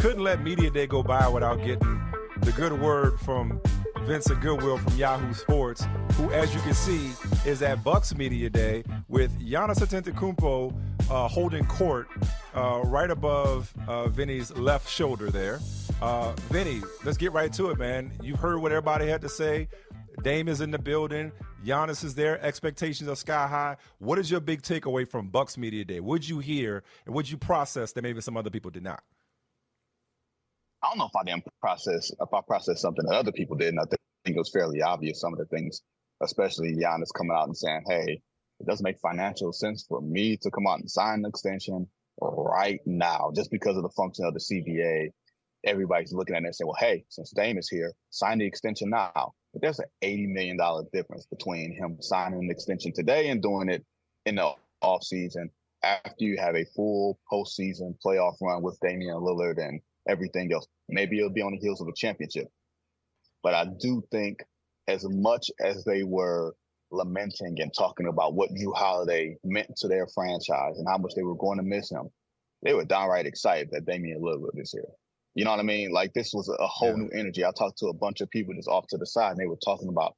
Couldn't let Media Day go by without getting the good word from Vincent Goodwill from Yahoo Sports, who, as you can see, is at Bucks Media Day with Giannis Antetokounmpo uh, holding court uh, right above uh, Vinny's left shoulder there. Uh, Vinny, let's get right to it, man. You've heard what everybody had to say. Dame is in the building. Giannis is there. Expectations are sky high. What is your big takeaway from Bucks Media Day? What'd you hear and what'd you process that maybe some other people did not? I don't know if I didn't process if I processed something that other people didn't. I think it was fairly obvious some of the things, especially Giannis coming out and saying, "Hey, it doesn't make financial sense for me to come out and sign an extension right now just because of the function of the CBA." Everybody's looking at it and saying, "Well, hey, since Dame is here, sign the extension now." But there's an eighty million dollar difference between him signing an extension today and doing it in the off season after you have a full postseason playoff run with Damian Lillard and everything else. Maybe it'll be on the heels of a championship. But I do think as much as they were lamenting and talking about what Jrue Holiday meant to their franchise and how much they were going to miss him, they were downright excited that Damian Lillard is here. You know what I mean? Like this was a whole yeah. new energy. I talked to a bunch of people just off to the side and they were talking about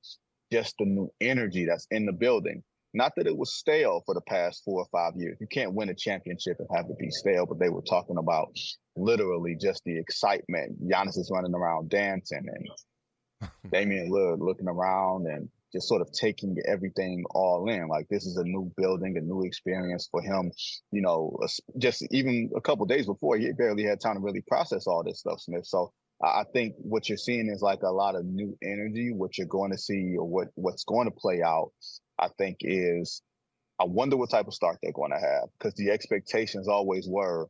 just the new energy that's in the building. Not that it was stale for the past four or five years. You can't win a championship and have it be stale, but they were talking about literally just the excitement. Giannis is running around dancing and Damian Lillard looking around and just sort of taking everything all in. Like this is a new building, a new experience for him. You know, just even a couple days before, he barely had time to really process all this stuff, Smith. So I think what you're seeing is like a lot of new energy. What you're going to see, or what what's going to play out, I think is. I wonder what type of start they're going to have because the expectations always were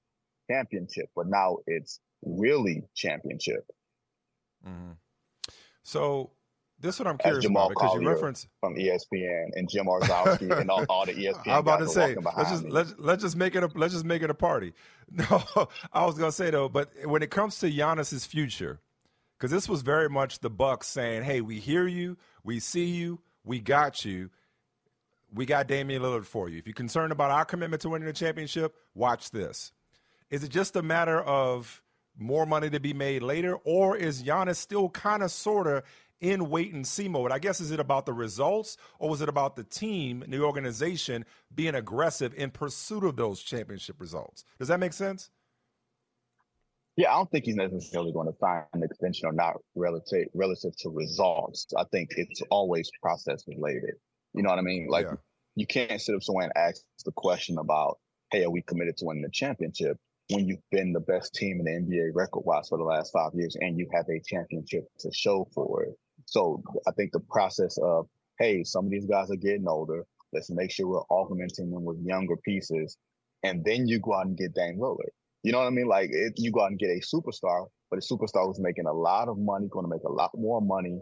championship, but now it's really championship. Mm-hmm. So this is what I'm curious about because you reference from ESPN and Jim Orzowski and all, all, the ESPN. I'm about to say let's just let's, let's just make it a let's just make it a party. No, I was gonna say though, but when it comes to Giannis's future, because this was very much the Bucks saying, "Hey, we hear you, we see you, we got you." We got Damian Lillard for you. If you're concerned about our commitment to winning the championship, watch this. Is it just a matter of more money to be made later, or is Giannis still kind of sort of in wait and see mode? I guess is it about the results, or was it about the team and the organization being aggressive in pursuit of those championship results? Does that make sense? Yeah, I don't think he's necessarily going to sign an extension or not relative relative to results. I think it's always process related. You know what I mean? Like yeah. you can't sit up somewhere and ask the question about, "Hey, are we committed to winning the championship?" When you've been the best team in the NBA record wise for the last five years and you have a championship to show for it. So I think the process of, hey, some of these guys are getting older. Let's make sure we're augmenting them with younger pieces. And then you go out and get Dame Lillard. You know what I mean? Like it, you go out and get a superstar, but a superstar who's making a lot of money, going to make a lot more money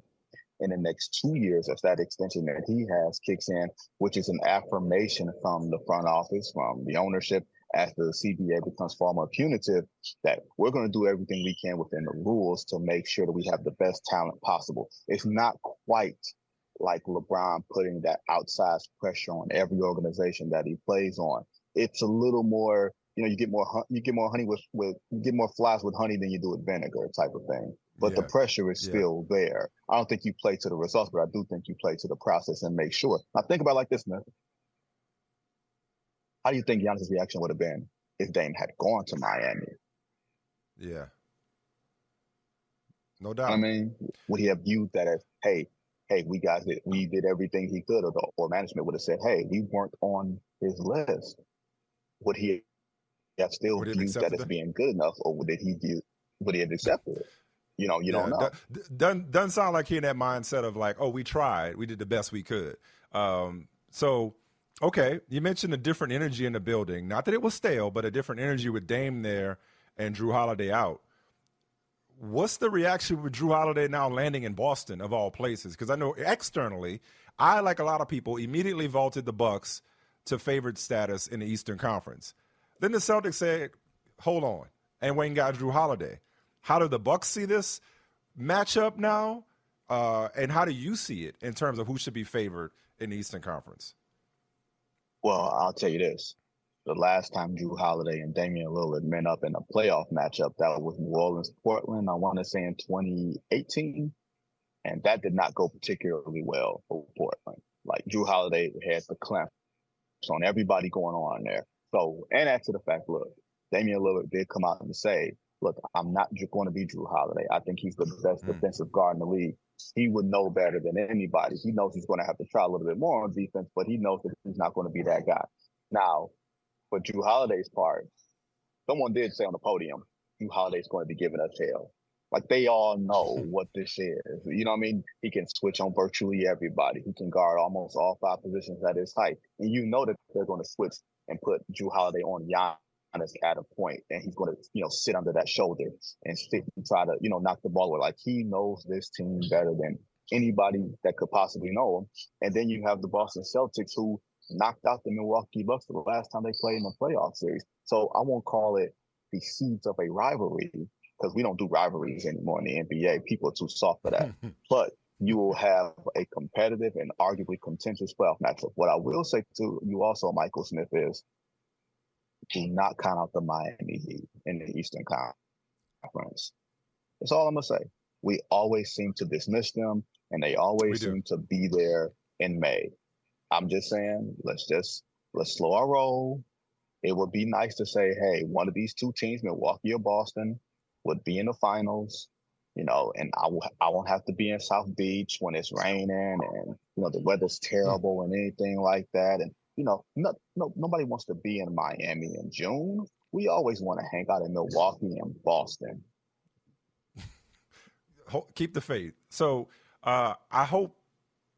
in the next two years as that extension that he has kicks in, which is an affirmation from the front office, from the ownership, as the CBA becomes far more punitive, that we're going to do everything we can within the rules to make sure that we have the best talent possible. It's not quite like LeBron putting that outsized pressure on every organization that he plays on. It's a little more, you know, you get more, you get more honey with, with, you get more flies with honey than you do with vinegar type of thing. but yeah. the pressure is still there. I don't think you play to the results, but I do think you play to the process and make sure. Now think about like this, man. How do you think Giannis' reaction would have been if Dame had gone to Miami? Yeah. No doubt. I mean, would he have viewed that as, hey, hey, we guys did we did everything he could, or the, or management would have said, hey, we weren't on his list. Would he have still viewed that as being good enough, or would he view would he have accepted it? You know, you yeah, don't know. Doesn't doesn't sound like he in that mindset of like, oh, we tried, we did the best we could. Um, so, okay, you mentioned a different energy in the building. Not that it was stale, but a different energy with Dame there and Jrue Holiday out. What's the reaction with Jrue Holiday now landing in Boston of all places? Because I know externally, I like a lot of people immediately vaulted the Bucks to favored status in the Eastern Conference. Then the Celtics said, "Hold on," and Wayne got Jrue Holiday. How do the Bucks see this matchup now? Uh, and how do you see it in terms of who should be favored in the Eastern Conference? Well, I'll tell you this. The last time Jrue Holiday and Damian Lillard met up in a playoff matchup, that was New Orleans, Portland, I want to say in 2018. And that did not go particularly well for Portland. Like Jrue Holiday had the clamps on everybody going on there. So, and after the fact, look, Damian Lillard did come out and say, look, I'm not going to be Jrue Holiday. I think he's the best mm. defensive guard in the league. He would know better than anybody. He knows he's going to have to try a little bit more on defense, but he knows that he's not going to be that guy. Now, for Jrue Holiday's part, someone did say on the podium, Jrue Holiday's going to be giving us hell. Like they all know what this is. You know what I mean? He can switch on virtually everybody. He can guard almost all five positions at his height. And you know that they're going to switch and put Jrue Holiday on Giannis at a point and he's going to, you know, sit under that shoulder and sit and try to, you know, knock the ball away. Like he knows this team better than anybody that could possibly know him. And then you have the Boston Celtics who knocked out the Milwaukee Bucks the last time they played in the playoff series. So I won't call it the seeds of a rivalry because we don't do rivalries anymore in the NBA. People are too soft for that. but you will have a competitive and arguably contentious playoff matchup. What I will say to you also, Michael Smith, is do not count out the Miami Heat in the Eastern Conference. That's all I'm gonna say. We always seem to dismiss them, and they always seem to be there in May. I'm just saying, let's just let's slow our roll. It would be nice to say, hey, one of these two teams, Milwaukee or Boston, would be in the finals, you know, and I will I won't have to be in South Beach when it's raining and you know the weather's hmm. terrible and anything like that. And you know, no, no, nobody wants to be in Miami in June. We always want to hang out in Milwaukee and Boston. Keep the faith. So uh, I hope.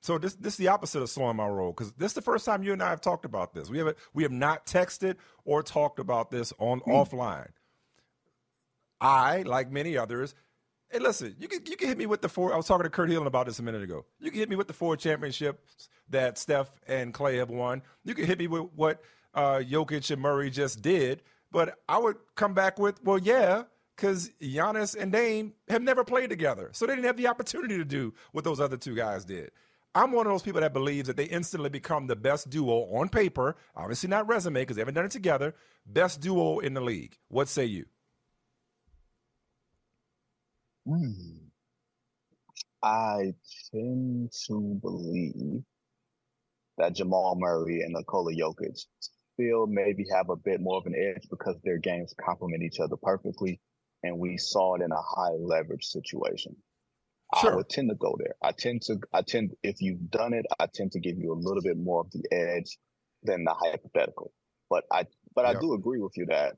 So this this is the opposite of slowing my roll because this is the first time you and I have talked about this. We have we have not texted or talked about this on mm. offline. I, like many others, Hey, listen, you can you can hit me with the four. I was talking to Kurt Helin about this a minute ago. You can hit me with the four championships that Steph and Clay have won. You can hit me with what uh, Jokic and Murray just did. But I would come back with, well, yeah, because Giannis and Dame have never played together, so they didn't have the opportunity to do what those other two guys did. I'm one of those people that believes that they instantly become the best duo on paper, obviously not resume because they haven't done it together, best duo in the league. What say you? Hmm. I tend to believe that Jamal Murray and Nikola Jokic still maybe have a bit more of an edge because their games complement each other perfectly. And we saw it in a high leverage situation. Sure. I would tend to go there. I tend to, I tend, if you've done it, I tend to give you a little bit more of the edge than the hypothetical. But I, but I do agree with you that,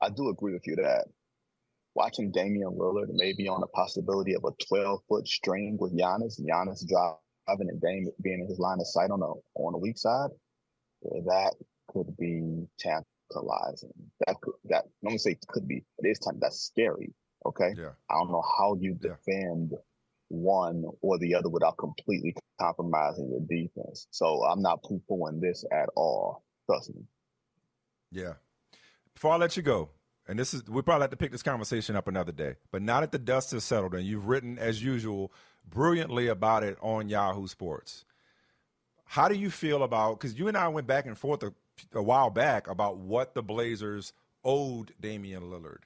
I do agree with you that watching Damian Lillard maybe on the possibility of a 12 foot string with Giannis, Giannis driving and Dame being in his line of sight on the on the weak side, that could be tantalizing. That could that let me say it could be. It is time that's scary. Okay. Yeah. I don't know how you defend yeah. one or the other without completely compromising your defense. So I'm not poo pooing this at all. Trust me. Yeah. Before I let you go, and this is we probably have to pick this conversation up another day. But now that the dust has settled and you've written as usual brilliantly about it on Yahoo Sports, how do you feel about because you and I went back and forth a, a while back about what the Blazers owed Damian Lillard.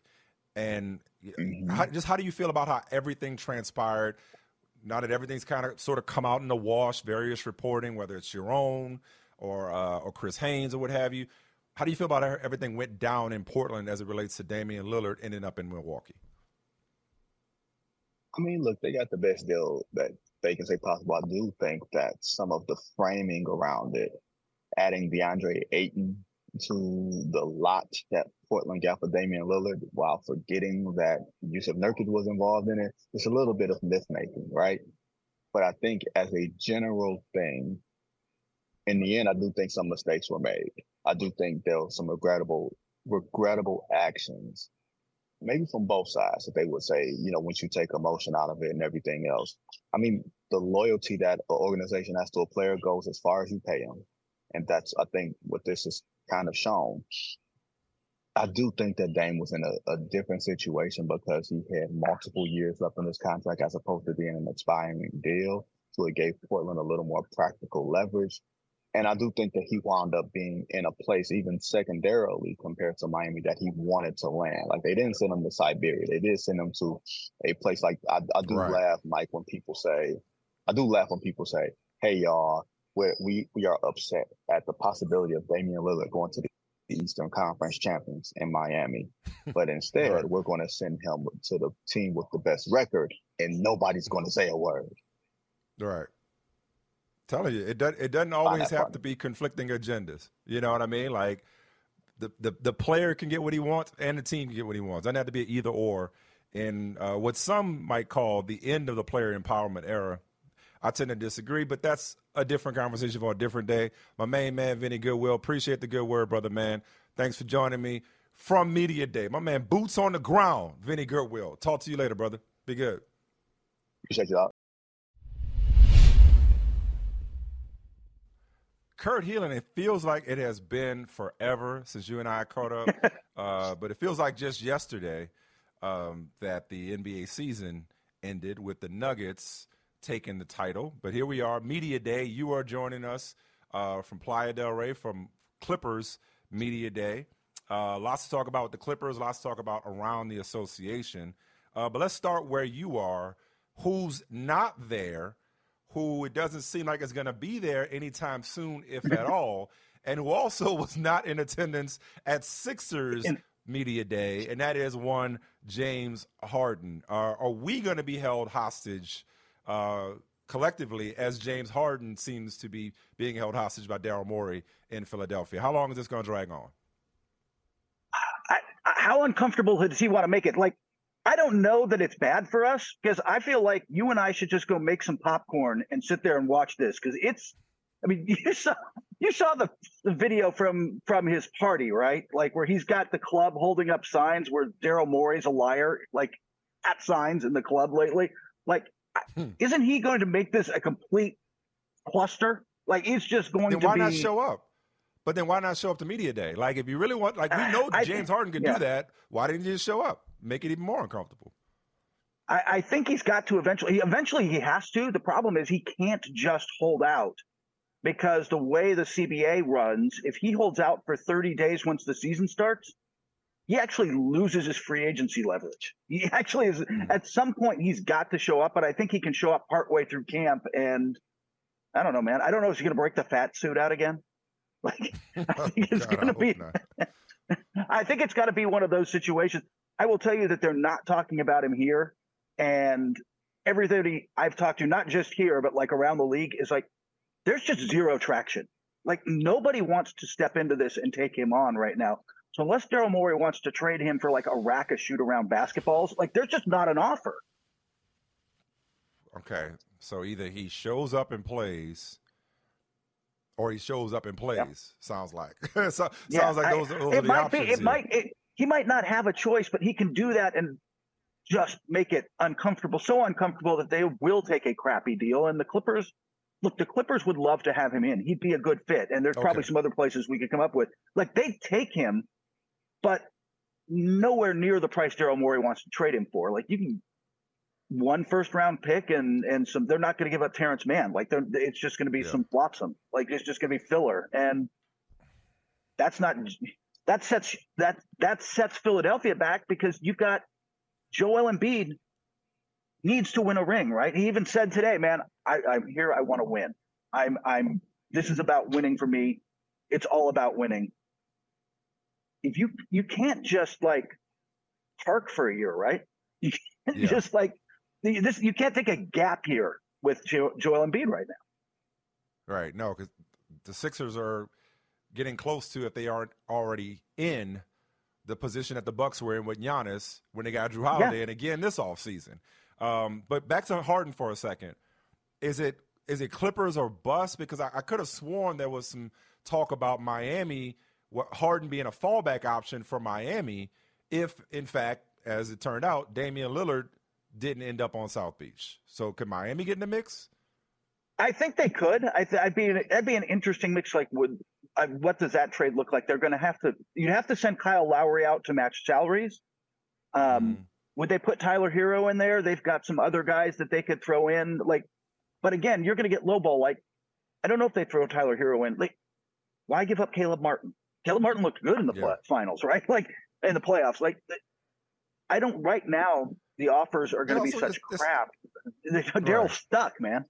And mm-hmm. how, just how do you feel about how everything transpired? Now that everything's kind of sort of come out in the wash, various reporting, whether it's your own or uh, or Chris Haynes or what have you. How do you feel about how everything went down in Portland as it relates to Damian Lillard ending up in Milwaukee? I mean, look, they got the best deal that they can say possible. I do think that some of the framing around it, adding DeAndre Ayton to the lot that Portland got for Damian Lillard while forgetting that Jusuf Nurkic was involved in it, it's a little bit of myth making, right? But I think as a general thing, in the end, I do think some mistakes were made. I do think there were some regrettable, regrettable actions maybe from both sides that they would say, you know, once you take emotion out of it and everything else. I mean, the loyalty that an organization has to a player goes as far as you pay them. And that's, I think, what this is kind of shown. I do think that Dame was in a, a different situation because he had multiple years left on his contract as opposed to being an expiring deal. So it gave Portland a little more practical leverage. And I do think that he wound up being in a place, even secondarily compared to Miami, that he wanted to land. Like they didn't send him to Siberia. They did send him to a place like I, I do right. laugh, Mike, when people say, I do laugh when people say, "Hey, y'all, we we we are upset at the possibility of Damian Lillard going to the Eastern Conference champions in Miami, but instead right. we're going to send him to the team with the best record, and nobody's going to say a word." Right telling you, it doesn't it doesn't always have to be conflicting agendas. You know what I mean? Like the, the the player can get what he wants and the team can get what he wants. Doesn't have to be either or. In uh, what some might call the end of the player empowerment era, I tend to disagree, but that's a different conversation for a different day. My main man, Vinny Goodwill, appreciate the good word, brother man. Thanks for joining me from Media Day. My man, boots on the ground, Vinny Goodwill. Talk to you later, brother. Be good. Appreciate you out. Kurt Helin, it feels like it has been forever since you and I caught up, uh, but it feels like just yesterday um, that the NBA season ended with the Nuggets taking the title. But here we are, Media Day. You are joining us uh, from Playa del Rey, from Clippers Media Day. Uh, lots to talk about with the Clippers, lots to talk about around the association. Uh, but let's start where you are. Who's not there? Who it doesn't seem like is going to be there anytime soon, if at all, and who also was not in attendance at Sixers Media Day, and that is one James Harden. Are, are we going to be held hostage uh, collectively as James Harden seems to be being held hostage by Daryl Morey in Philadelphia? How long is this going to drag on? I, how uncomfortable does he want to make it? Like I don't know that it's bad for us because I feel like you and I should just go make some popcorn and sit there and watch this because it's. I mean, you saw you saw the, the video from from his party, right? Like where he's got the club holding up signs where Daryl Morey's a liar, like at signs in the club lately. Like, hmm. isn't he going to make this a complete cluster? Like, it's just going then to why be. Why not show up? But then why not show up to media day? Like, if you really want, like, we know I James Harden could yeah. do that. Why didn't you just show up? Make it even more uncomfortable. I, I think he's got to eventually. Eventually, he has to. The problem is he can't just hold out because the way the CBA runs, if he holds out for 30 days once the season starts, he actually loses his free agency leverage. He actually is mm-hmm. at some point he's got to show up, but I think he can show up partway through camp. And I don't know, man. I don't know if he's going to break the fat suit out again. Like I think it's going to be. I think it's got to be one of those situations. I will tell you that they're not talking about him here, and everybody I've talked to, not just here but like around the league, is like there's just zero traction. Like nobody wants to step into this and take him on right now. So unless Daryl Morey wants to trade him for like a rack of shoot around basketballs, like there's just not an offer. Okay. So either he shows up and plays or he shows up and plays. Yep. Sounds like so, sounds like those, those I, are the options. Be, it here. might. It, he might not have a choice, but he can do that and just make it uncomfortable, so uncomfortable that they will take a crappy deal. And the Clippers, look, the Clippers would love to have him in. He'd be a good fit. And there's okay. probably some other places we could come up with. Like they take him, but nowhere near the price Daryl Morey wants to trade him for. Like you can one first round pick and and some they're not going to give up Terance Mann. Like they're it's just going to be yeah. some flotsam. Like it's just going to be filler. And that's not that sets that that sets Philadelphia back because you've got Joel Embiid needs to win a ring, right? He even said today, man, I, I'm here, I want to win. I'm I'm this is about winning for me. It's all about winning. If you you can't just like park for a year, right? You can't yeah. just like this. You can't take a gap here with jo- Joel Embiid right now. Right. No, because the Sixers are getting close to if they aren't already in the position that the Bucks were in with Giannis when they got Jrue Holiday, yeah. and again this offseason. Um, but back to Harden for a second. Is it is it Clippers or bust? Because I, I could have sworn there was some talk about Miami, what Harden being a fallback option for Miami, if in fact, as it turned out, Damian Lillard didn't end up on South Beach. So could Miami get in the mix? I think they could. I th- I'd be an, that'd be an interesting mix. Like, would uh, what does that trade look like? They're going to have to. You'd have to send Kyle Lowry out to match salaries. Um, mm. Would they put Tyler Herro in there? They've got some other guys that they could throw in. Like, but again, you're going to get lowball. Like, I don't know if they throw Tyler Herro in. Like, why give up Caleb Martin? Caleb Martin looked good in the yeah. finals, right? Like in the playoffs. Like, I don't. Right now, the offers are going to be such it's, crap. It's, Daryl's right. stuck, man.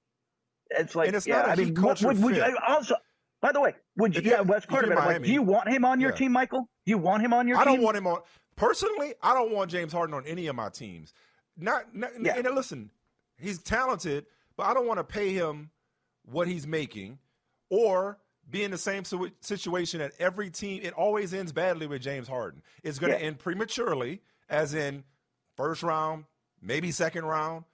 It's like, and it's yeah. I mean, would, would, would you, also, by the way, would you? yeah, part of it. Like, do you want him on your yeah. team, Michael? Do you want him on your I team? I don't want him on. Personally, I don't want James Harden on any of my teams. Not, not yeah. and listen, he's talented, but I don't want to pay him what he's making or be in the same situation at every team. It always ends badly with James Harden. It's going to yeah. end prematurely, as in first round, maybe second round,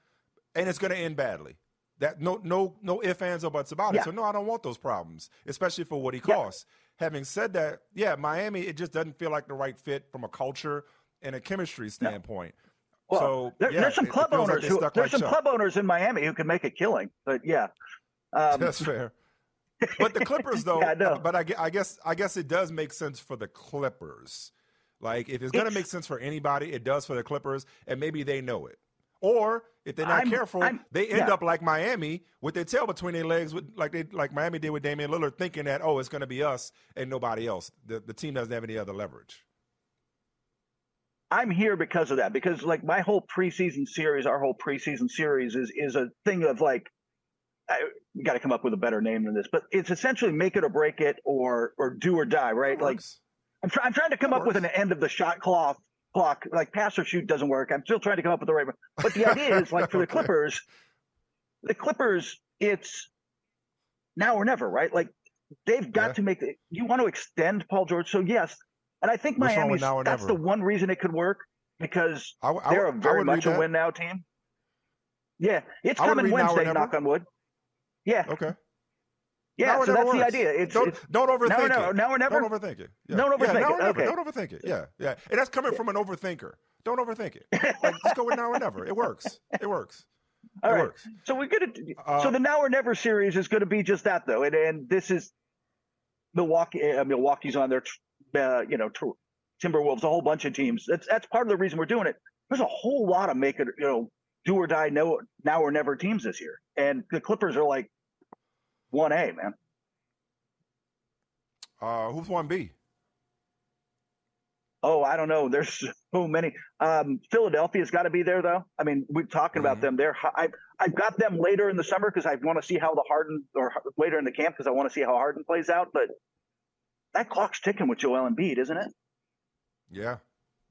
and it's going to end badly. That no no no ifs ands or buts about yeah. it. So no, I don't want those problems, especially for what he costs. Yeah. Having said that, yeah, Miami it just doesn't feel like the right fit from a culture and a chemistry standpoint. No. Well, so there, yeah, there's some club owners like who, there's some club owners in Miami who can make a killing, but yeah, um, that's fair. But the Clippers, though, yeah, no. but I, I, guess I guess it does make sense for the Clippers. Like if it's going to make sense for anybody, it does for the Clippers, and maybe they know it. Or if they're not I'm, careful, I'm, they end yeah. up like Miami with their tail between their legs, with, like they like Miami did with Damian Lillard, thinking that oh, it's going to be us and nobody else. The the team doesn't have any other leverage. I'm here because of that. Because like my whole preseason series, our whole preseason series is is a thing of like, I, you got to come up with a better name than this, but it's essentially make it or break it, or or do or die, right? Like, I'm, try, I'm trying to come up with an end of the shot clock clock. Like pass or shoot doesn't work. I'm still trying to come up with the right one. But the idea is like for the Clippers, the Clippers, it's now or never, right? Like they've got yeah. to make. You want to extend Paul George, so yes, and I think Miami. That's the one reason it could work because I, I, they're a very much a win now team. Yeah, it's coming Wednesday. Knock on wood. Yeah. Okay. Yeah, so that's works. the idea. It's, don't, it's, don't overthink it. No, now or never. Don't overthink it. Yeah. Don't overthink yeah, it. Okay. Don't overthink it. Yeah, yeah. And that's coming from an overthinker. Don't overthink it. Like, just go with now or never. It works. It works. All it right. Works. So we're gonna. Uh, so the now or never series is going to be just that, though, and and this is Milwaukee. Uh, Milwaukee's on their, uh, you know, Timberwolves, a whole bunch of teams. That's that's part of the reason we're doing it. There's a whole lot of make it, you know, do or die, no, now or never teams this year, and the Clippers are like one A, man. Uh, who's one B? Oh, I don't know. There's so many. Um, Philadelphia's got to be there, though. I mean, we're talking mm-hmm. about them. They're I I've got them later in the summer because I want to see how the Harden or later in the camp because I want to see how Harden plays out. But that clock's ticking with Joel Embiid, isn't it? Yeah,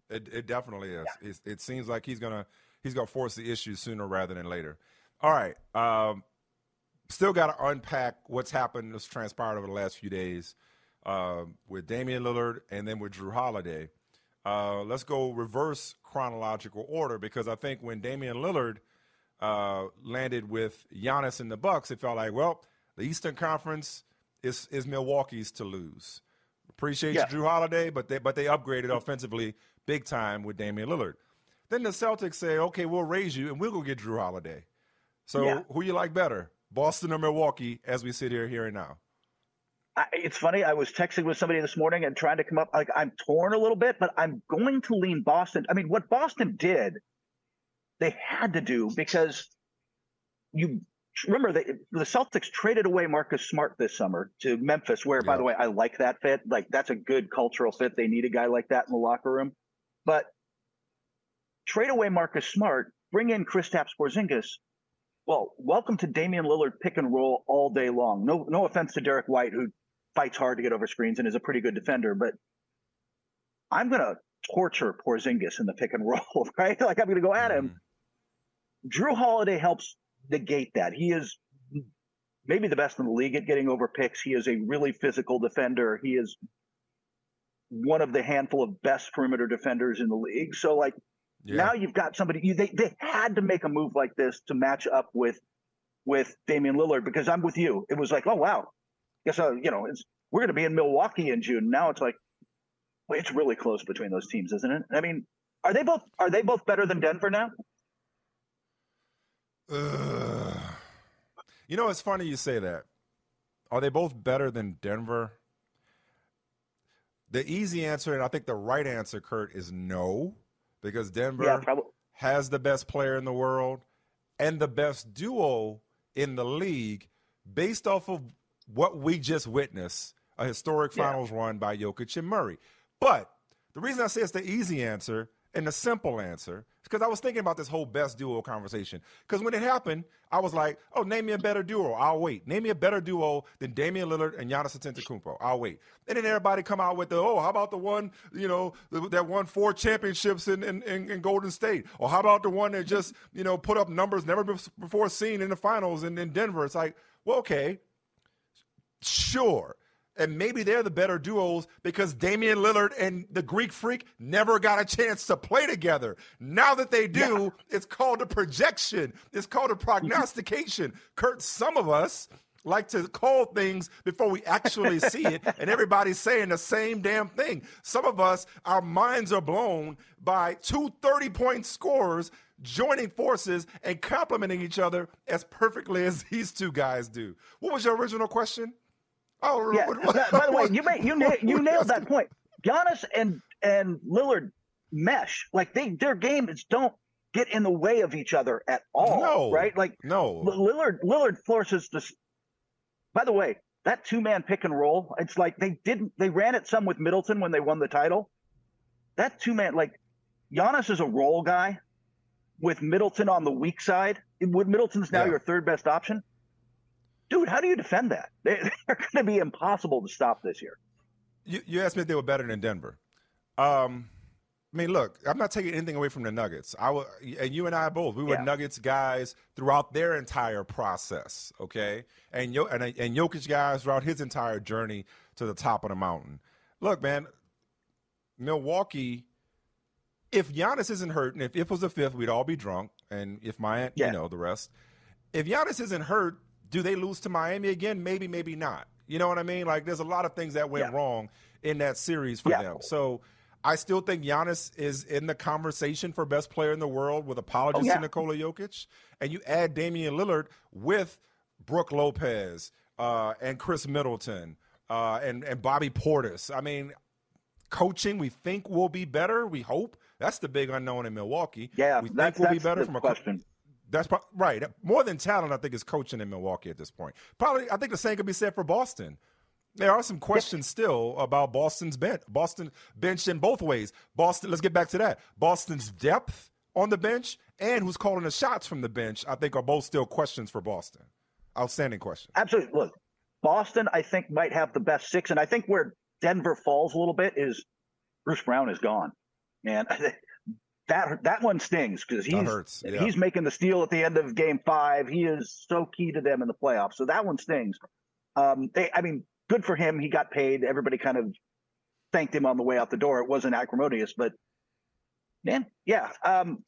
it it definitely is. Yeah. It, it seems like he's gonna he's gonna force the issue sooner rather than later. All right. Um, still got to unpack what's happened, what's transpired over the last few days uh, with Damian Lillard and then with Jrue Holiday. Uh, let's go reverse chronological order because I think when Damian Lillard uh, landed with Giannis in the Bucks, it felt like, well, the Eastern Conference is is Milwaukee's to lose. Appreciate yeah. Jrue Holiday, but they but they upgraded offensively big time with Damian Lillard. Then the Celtics say, okay, we'll raise you and we'll go get Jrue Holiday. So yeah. who you like better, Boston or Milwaukee, as we sit here here and now? I, it's funny. I was texting with somebody this morning and trying to come up. Like I'm torn a little bit, but I'm going to lean Boston. I mean, what Boston did, they had to do because you remember the, the Celtics traded away Marcus Smart this summer to Memphis, where, by the way, I like that fit. Like, that's a good cultural fit. They need a guy like that in the locker room. But trade away Marcus Smart, bring in Kristaps Porzingis. Well, welcome to Damian Lillard pick and roll all day long. No, no offense to Derrick White, who fights hard to get over screens and is a pretty good defender, but I'm going to torture Porzingis in the pick and roll, right? Like I'm going to go at him. Mm. Jrue Holiday helps negate that. He is maybe the best in the league at getting over picks. He is a really physical defender. He is one of the handful of best perimeter defenders in the league. So like yeah. now you've got somebody you, they they had to make a move like this to match up with with Damian Lillard because I'm with you. It was like, oh wow, guess uh, you know it's we're going to be in Milwaukee in June. Now it's like, well, it's really close between those teams, isn't it? I mean, are they both are they both better than Denver now? Uh, you know, it's funny you say that. Are they both better than Denver? The easy answer, and I think the right answer, Kurt, is no, because Denver yeah, has the best player in the world and the best duo in the league based off of what we just witnessed a historic finals yeah. run by Jokic and Murray. But the reason I say it's the easy answer and the simple answer because I was thinking about this whole best duo conversation. Because when it happened, I was like, "Oh, name me a better duo. I'll wait. Name me a better duo than Damian Lillard and Giannis Antetokounmpo. I'll wait." And then everybody come out with the, "Oh, how about the one you know that won four championships in, in, in, Golden State? Or how about the one that just you know put up numbers never before seen in the finals in, in Denver?" It's like, well, okay, sure and maybe they're the better duos because Damian Lillard and the Greek Freak never got a chance to play together. Now that they do, yeah. it's called a projection. It's called a prognostication. Kurt, some of us like to call things before we actually see it, and everybody's saying the same damn thing. Some of us, our minds are blown by two 30 point scorers joining forces and complimenting each other as perfectly as these two guys do. What was your original question? Oh, yeah. by the way, you made, you na- you nailed that point. Giannis and and Lillard mesh like they their games don't get in the way of each other at all. No, right? Like no, Lillard Lillard forces this. By the way, that two man pick and roll, it's like they didn't they ran it some with Middleton when they won the title. That two man like Giannis is a roll guy with Middleton on the weak side. Would Middleton's now yeah. your third best option? Dude, how do you defend that? They, are going to be impossible to stop this year. You, you asked me if they were better than Denver. Um, I mean, look, I'm not taking anything away from the Nuggets. I will, and you and I both, we were yeah. Nuggets guys throughout their entire process, okay? And Yo, and and Jokic guys throughout his entire journey to the top of the mountain. Look, man, Milwaukee. If Giannis isn't hurt, and if it was the fifth, we'd all be drunk, and if my, yeah. you know, the rest. If Giannis isn't hurt, do they lose to Miami again? Maybe, maybe not. You know what I mean? Like, there's a lot of things that went yeah. wrong in that series for yeah. them. So I still think Giannis is in the conversation for best player in the world with apologies oh, yeah. to Nikola Jokic. And you add Damian Lillard with Brook Lopez uh, and Khris Middleton uh, and, and Bobby Portis. I mean, coaching we think will be better. We hope. That's the big unknown in Milwaukee. Yeah, we think we'll be better from a question. That's pro- right. More than talent, I think, is coaching in Milwaukee at this point. Probably, I think the same could be said for Boston. There are some questions still about Boston's bench. Boston bench in both ways. Boston. Let's get back to that. Boston's depth on the bench and who's calling the shots from the bench. I think are both still questions for Boston. Outstanding question. Absolutely. Look, Boston, I think might have the best six, and I think where Denver falls a little bit is Bruce Brown is gone. Man, that that one stings because he's yeah. he's making the steal at the end of game five. He is so key to them in the playoffs. So that one stings. Um, they, I mean, good for him. He got paid. Everybody kind of thanked him on the way out the door. It wasn't acrimonious, but man, yeah. Um,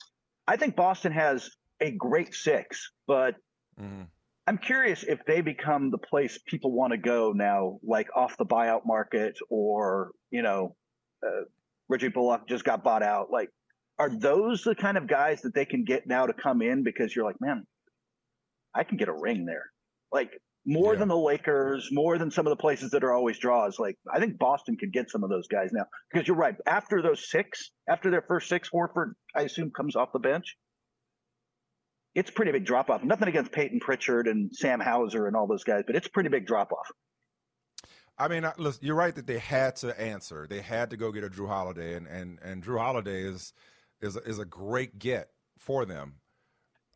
I think Boston has a great six, but mm. I'm curious if they become the place people want to go now, like off the buyout market, or you know, uh, Reggie Bullock just got bought out. Like are those the kind of guys that they can get now to come in because you're like, man, I can get a ring there. Like more yeah. than the Lakers, more than some of the places that are always draws. Like I think Boston could get some of those guys now because you're right. After those six, after their first six, Horford, I assume, comes off the bench. it's pretty big drop off. Nothing against Payton Pritchard and Sam Hauser and all those guys, but it's pretty big drop off. I mean, listen, you're right that they had to answer. They had to go get a Jrue Holiday, and and and Jrue Holiday is is is a great get for them.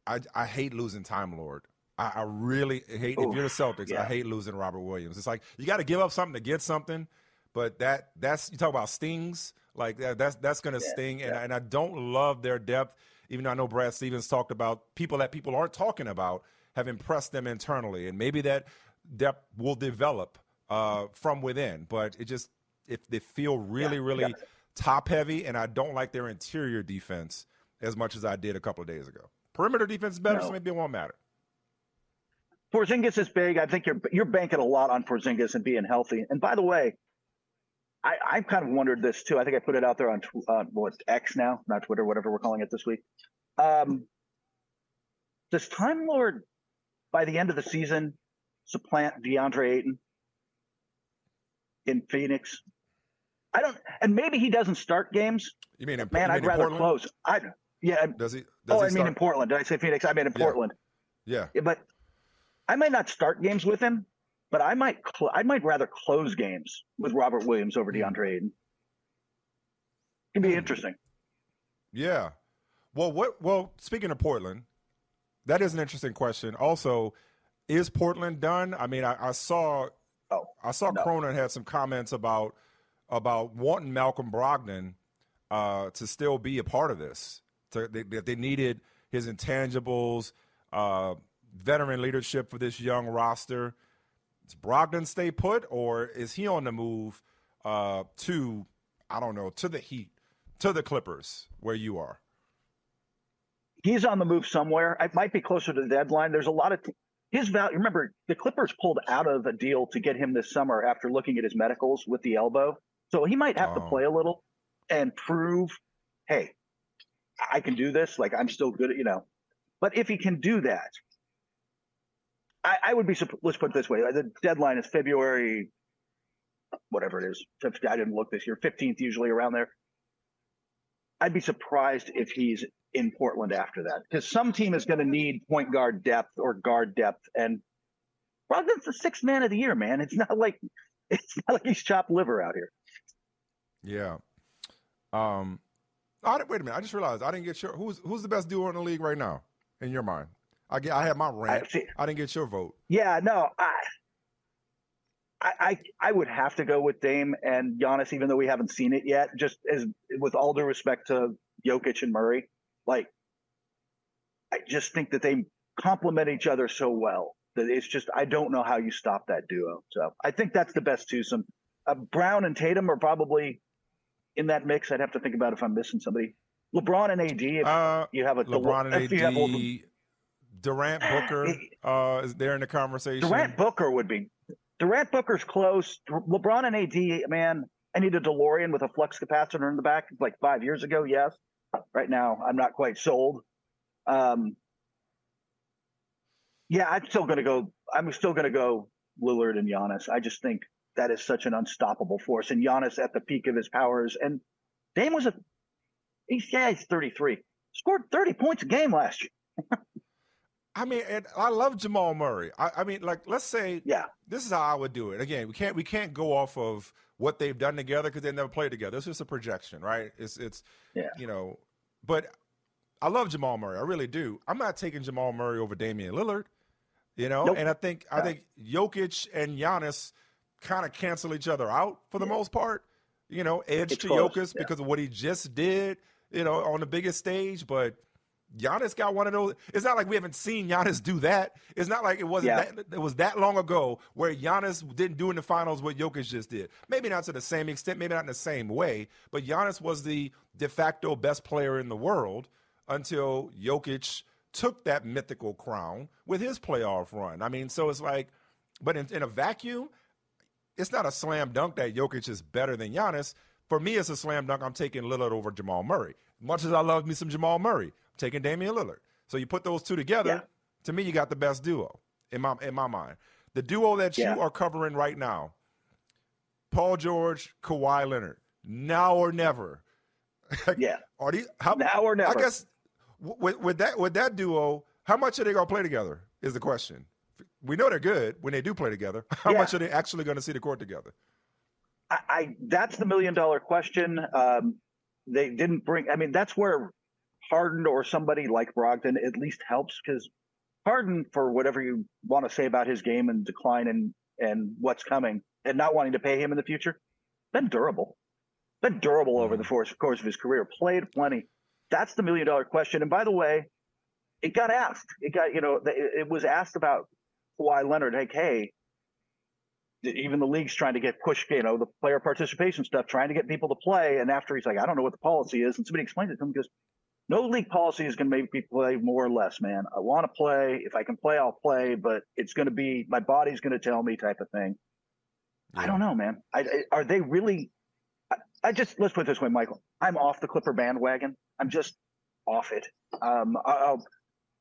I I hate losing Time Lord. I, I really hate Ooh, if you're the Celtics. Yeah. I hate losing Robert Williams. It's like you got to give up something to get something, but that that's you talk about stings like that, that's that's going to yeah, sting. And and I don't love their depth. Even though I know Brad Stevens talked about people that people aren't talking about have impressed them internally, and maybe that depth will develop uh, from within. But it just if they feel really, really top heavy, and I don't like their interior defense as much as I did a couple of days ago. Perimeter defense is better, no. so maybe it won't matter. Porzingis is big. I think you're you're banking a lot on Porzingis and being healthy. And by the way, I, I've kind of wondered this too. I think I put it out there on uh, what X now, not Twitter, whatever we're calling it this week. Um, does Time Lord by the end of the season supplant DeAndre Ayton in Phoenix? I don't, and maybe he doesn't start games. You mean, in, man? You I'd rather Portland? close. I yeah. Does he? Does oh, he I start? mean in Portland. Did I say Phoenix? I mean in Portland. Yeah. yeah. But I might not start games with him, but I might cl- I might rather close games with Robert Williams over hmm. DeAndre Ayton. It'd be hmm. interesting. Yeah. Well, what? Well, speaking of Portland, that is an interesting question. Also, is Portland done? I mean, I, I saw, oh, I saw no. Cronin had some comments about about wanting Malcolm Brogdon uh, to still be a part of this. To, they, they needed his intangibles, uh, veteran leadership for this young roster. Does Brogdon stay put, or is he on the move uh, to, I don't know, to the Heat, to the Clippers, where you are? He's on the move somewhere. It might be closer to the deadline. There's a lot of his value. Remember, the Clippers pulled out of a deal to get him this summer after looking at his medicals with the elbow. So he might have oh. to play a little and prove, hey, I can do this. Like I'm still good at, you know. But if he can do that, I, I would be. Let's put it this way: the deadline is February, whatever it is. I didn't look this year. Fifteenth, usually around there. I'd be surprised if he's in Portland after that, because some team is going to need point guard depth or guard depth, and Brogdon's the sixth man of the year, man. It's not like it's not like he's chopped liver out here. Yeah. Um. I, wait a minute. I just realized I didn't get your who's who's the best duo in the league right now in your mind. I get, I had my rant. I, I didn't get your vote. Yeah, no, I, I, I would have to go with Dame and Giannis, even though we haven't seen it yet. Just as with all due respect to Jokic and Murray, like I just think that they complement each other so well that it's just I don't know how you stop that duo. So I think that's the best twosome. Uh, Brown and Tatum are probably in that mix. I'd have to think about if I'm missing somebody. LeBron and AD. If uh, you have a LeBron and AD. Durant Booker uh, is there in the conversation. Durant Booker would be. Durant Booker's close. LeBron and AD, man, I need a DeLorean with a flux capacitor in the back like five years ago. Yes. Right now, I'm not quite sold. Um, yeah, I'm still going to go. I'm still going to go Lillard and Giannis. I just think that is such an unstoppable force. And Giannis at the peak of his powers. And Dame was a, he's, yeah, he's 33. Scored 30 points a game last year. I mean, and I love Jamal Murray. I, I, mean, like, let's say, yeah, this is how I would do it. Again, we can't we can't go off of what they've done together because they never played together. It's just a projection, right? It's it's yeah. you know, but I love Jamal Murray. I really do. I'm not taking Jamal Murray over Damian Lillard, you know, nope. and I think I think Jokic and Giannis kind of cancel each other out for the yeah. most part. You know, edge it's to close. Jokic yeah. because of what he just did, you know, on the biggest stage, but Giannis got one of those. It's not like we haven't seen Giannis do that. It's not like it wasn't yeah. that it was that long ago where Giannis didn't do in the finals what Jokic just did. Maybe not to the same extent, maybe not in the same way, but Giannis was the de facto best player in the world until Jokic took that mythical crown with his playoff run. I mean, so it's like, but in, in a vacuum, it's not a slam dunk that Jokic is better than Giannis. For me, it's a slam dunk. I'm taking Lillard over Jamal Murray. Much as I love me some Jamal Murray, I'm taking Damian Lillard. So you put those two together, yeah. to me, you got the best duo in my in my mind. The duo that yeah. you are covering right now, Paul George, Kawhi Leonard, now or never. Yeah. are these how, now or never? I guess with, with that with that duo, How much are they going to play together? Is the question. We know they're good when they do play together. How Yeah. much are they actually going to see the court together? I, I that's the million dollar question. Um, they didn't bring. I mean, that's where Harden or somebody like Brogdon at least helps because Harden, for whatever you want to say about his game and decline and and what's coming, and not wanting to pay him in the future, been durable, been durable over the course course of his career. Played plenty. That's the million dollar question. And by the way, it got asked. It got you know it, it was asked about Kawhi Leonard. Like, hey, even the league's trying to get push, you know, the player participation stuff, trying to get people to play. And after he's like, I don't know what the policy is, and somebody explains it to him, goes, No league policy is going to make me play more or less, man. I want to play. If I can play, I'll play, but it's going to be my body's going to tell me type of thing. I don't know, man. I, I, are they really? I, I just let's put it this way, Michael. I'm off the Clipper bandwagon. I'm just off it. Um, I, I'll,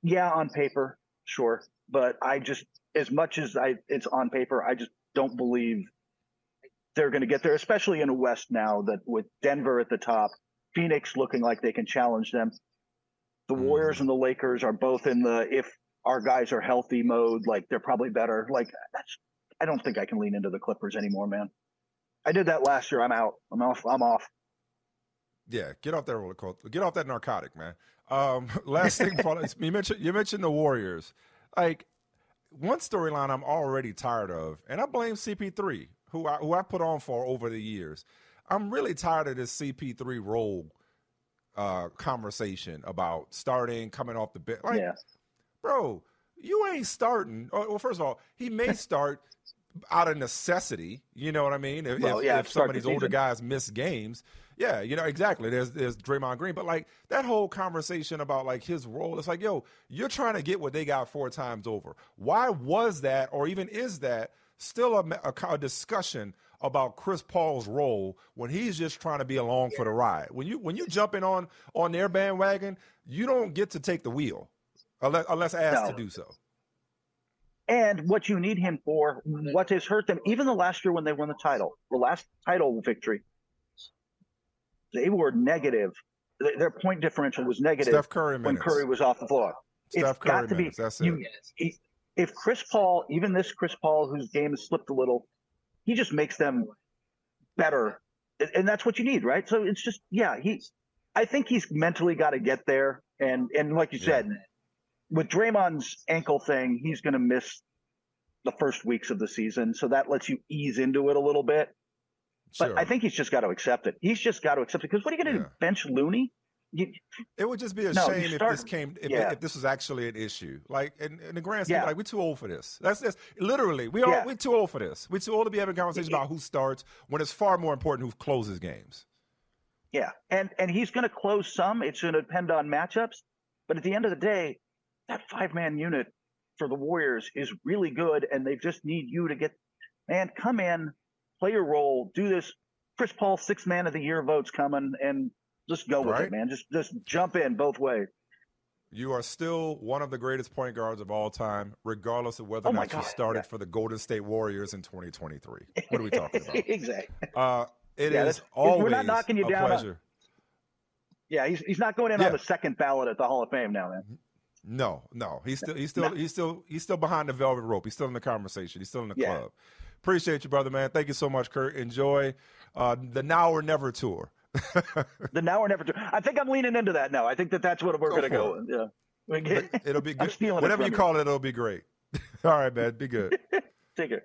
yeah, on paper, sure, but I just as much as I it's on paper, I just don't believe they're going to get there, especially in the West now that with Denver at the top, Phoenix looking like they can challenge them. The Warriors and the Lakers are both in the if our guys are healthy mode, like they're probably better. Like that's I don't think I can lean into the Clippers anymore, man. I did that last year. I'm out. I'm off. I'm off. Yeah, get off that roller coaster. Get off that narcotic, man. Um, last thing, you mentioned you mentioned the Warriors. Like one storyline I'm already tired of, and I blame CP3, who I who I put on for over the years. I'm really tired of this CP3 role uh, conversation about starting, coming off the bench. Like, yeah. bro, you ain't starting. oh, Well, first of all, he may start out of necessity. You know what I mean? If, Well, if, yeah, if some of these older guys miss games, yeah, you know exactly. There's there's Draymond Green, but like that whole conversation about like his role, it's like, yo, you're trying to get what they got four times over. Why was that, or even is that still a, a, a discussion about Chris Paul's role when he's just trying to be along for the ride? When you when you jumping on on their bandwagon, you don't get to take the wheel unless, unless asked No. to do so. And what you need him for, what has hurt them, even the last year when they won the title, the last title victory, they were negative. Their point differential was negative Steph Curry when minutes. Curry was off the floor. Steph it's got to be. minutes, that's you- it. if Chris Paul, even this Chris Paul, whose game has slipped a little, he just makes them better, and, and that's what you need, right? So it's just, yeah, he. I think he's mentally got to get there, and and like you Yeah. said, with Draymond's ankle thing, he's going to miss the first weeks of the season, so that lets you ease into it a little bit. But Sure. I think he's just got to accept it. He's just got to accept it because what are you going to Yeah. do? Bench Looney? You, It would just be a No, shame if this came if, yeah. if this was actually an issue. Like in, in the grand scheme, Yeah. like we're too old for this. That's that's literally we are Yeah. we're too old for this. We're too old to be having a conversation about who starts when it's far more important who closes games. Yeah, and and he's going to close some. It's going to depend on matchups, but at the end of the day, that five man unit for the Warriors is really good, and they just need you to get man come in, play your role, do this. Chris Paul six man of the year votes coming, and just go with Right. it, man. Just just jump in both ways. You are still one of the greatest point guards of all time, regardless of whether Oh or my not you started yeah. for the Golden State Warriors in 2023. What are we talking about? exactly. Uh, it Yeah, is that's- we're always not knocking you a down on- Yeah, he's he's not going in Yeah. on the second ballot at the Hall of Fame now, man. No, no, he's still he's still he's still he's still behind the velvet rope. He's still in the conversation. He's still in the Yeah. club. Appreciate you, brother, man. Thank you so much, Kurt. Enjoy uh, the Now or Never tour. The now or never. Tour. I think I'm leaning into that now. I think that that's what we're Go going to go. with. Yeah. It'll be good. Whatever you you. call it, it'll be great. All right, man. Be good. Take care.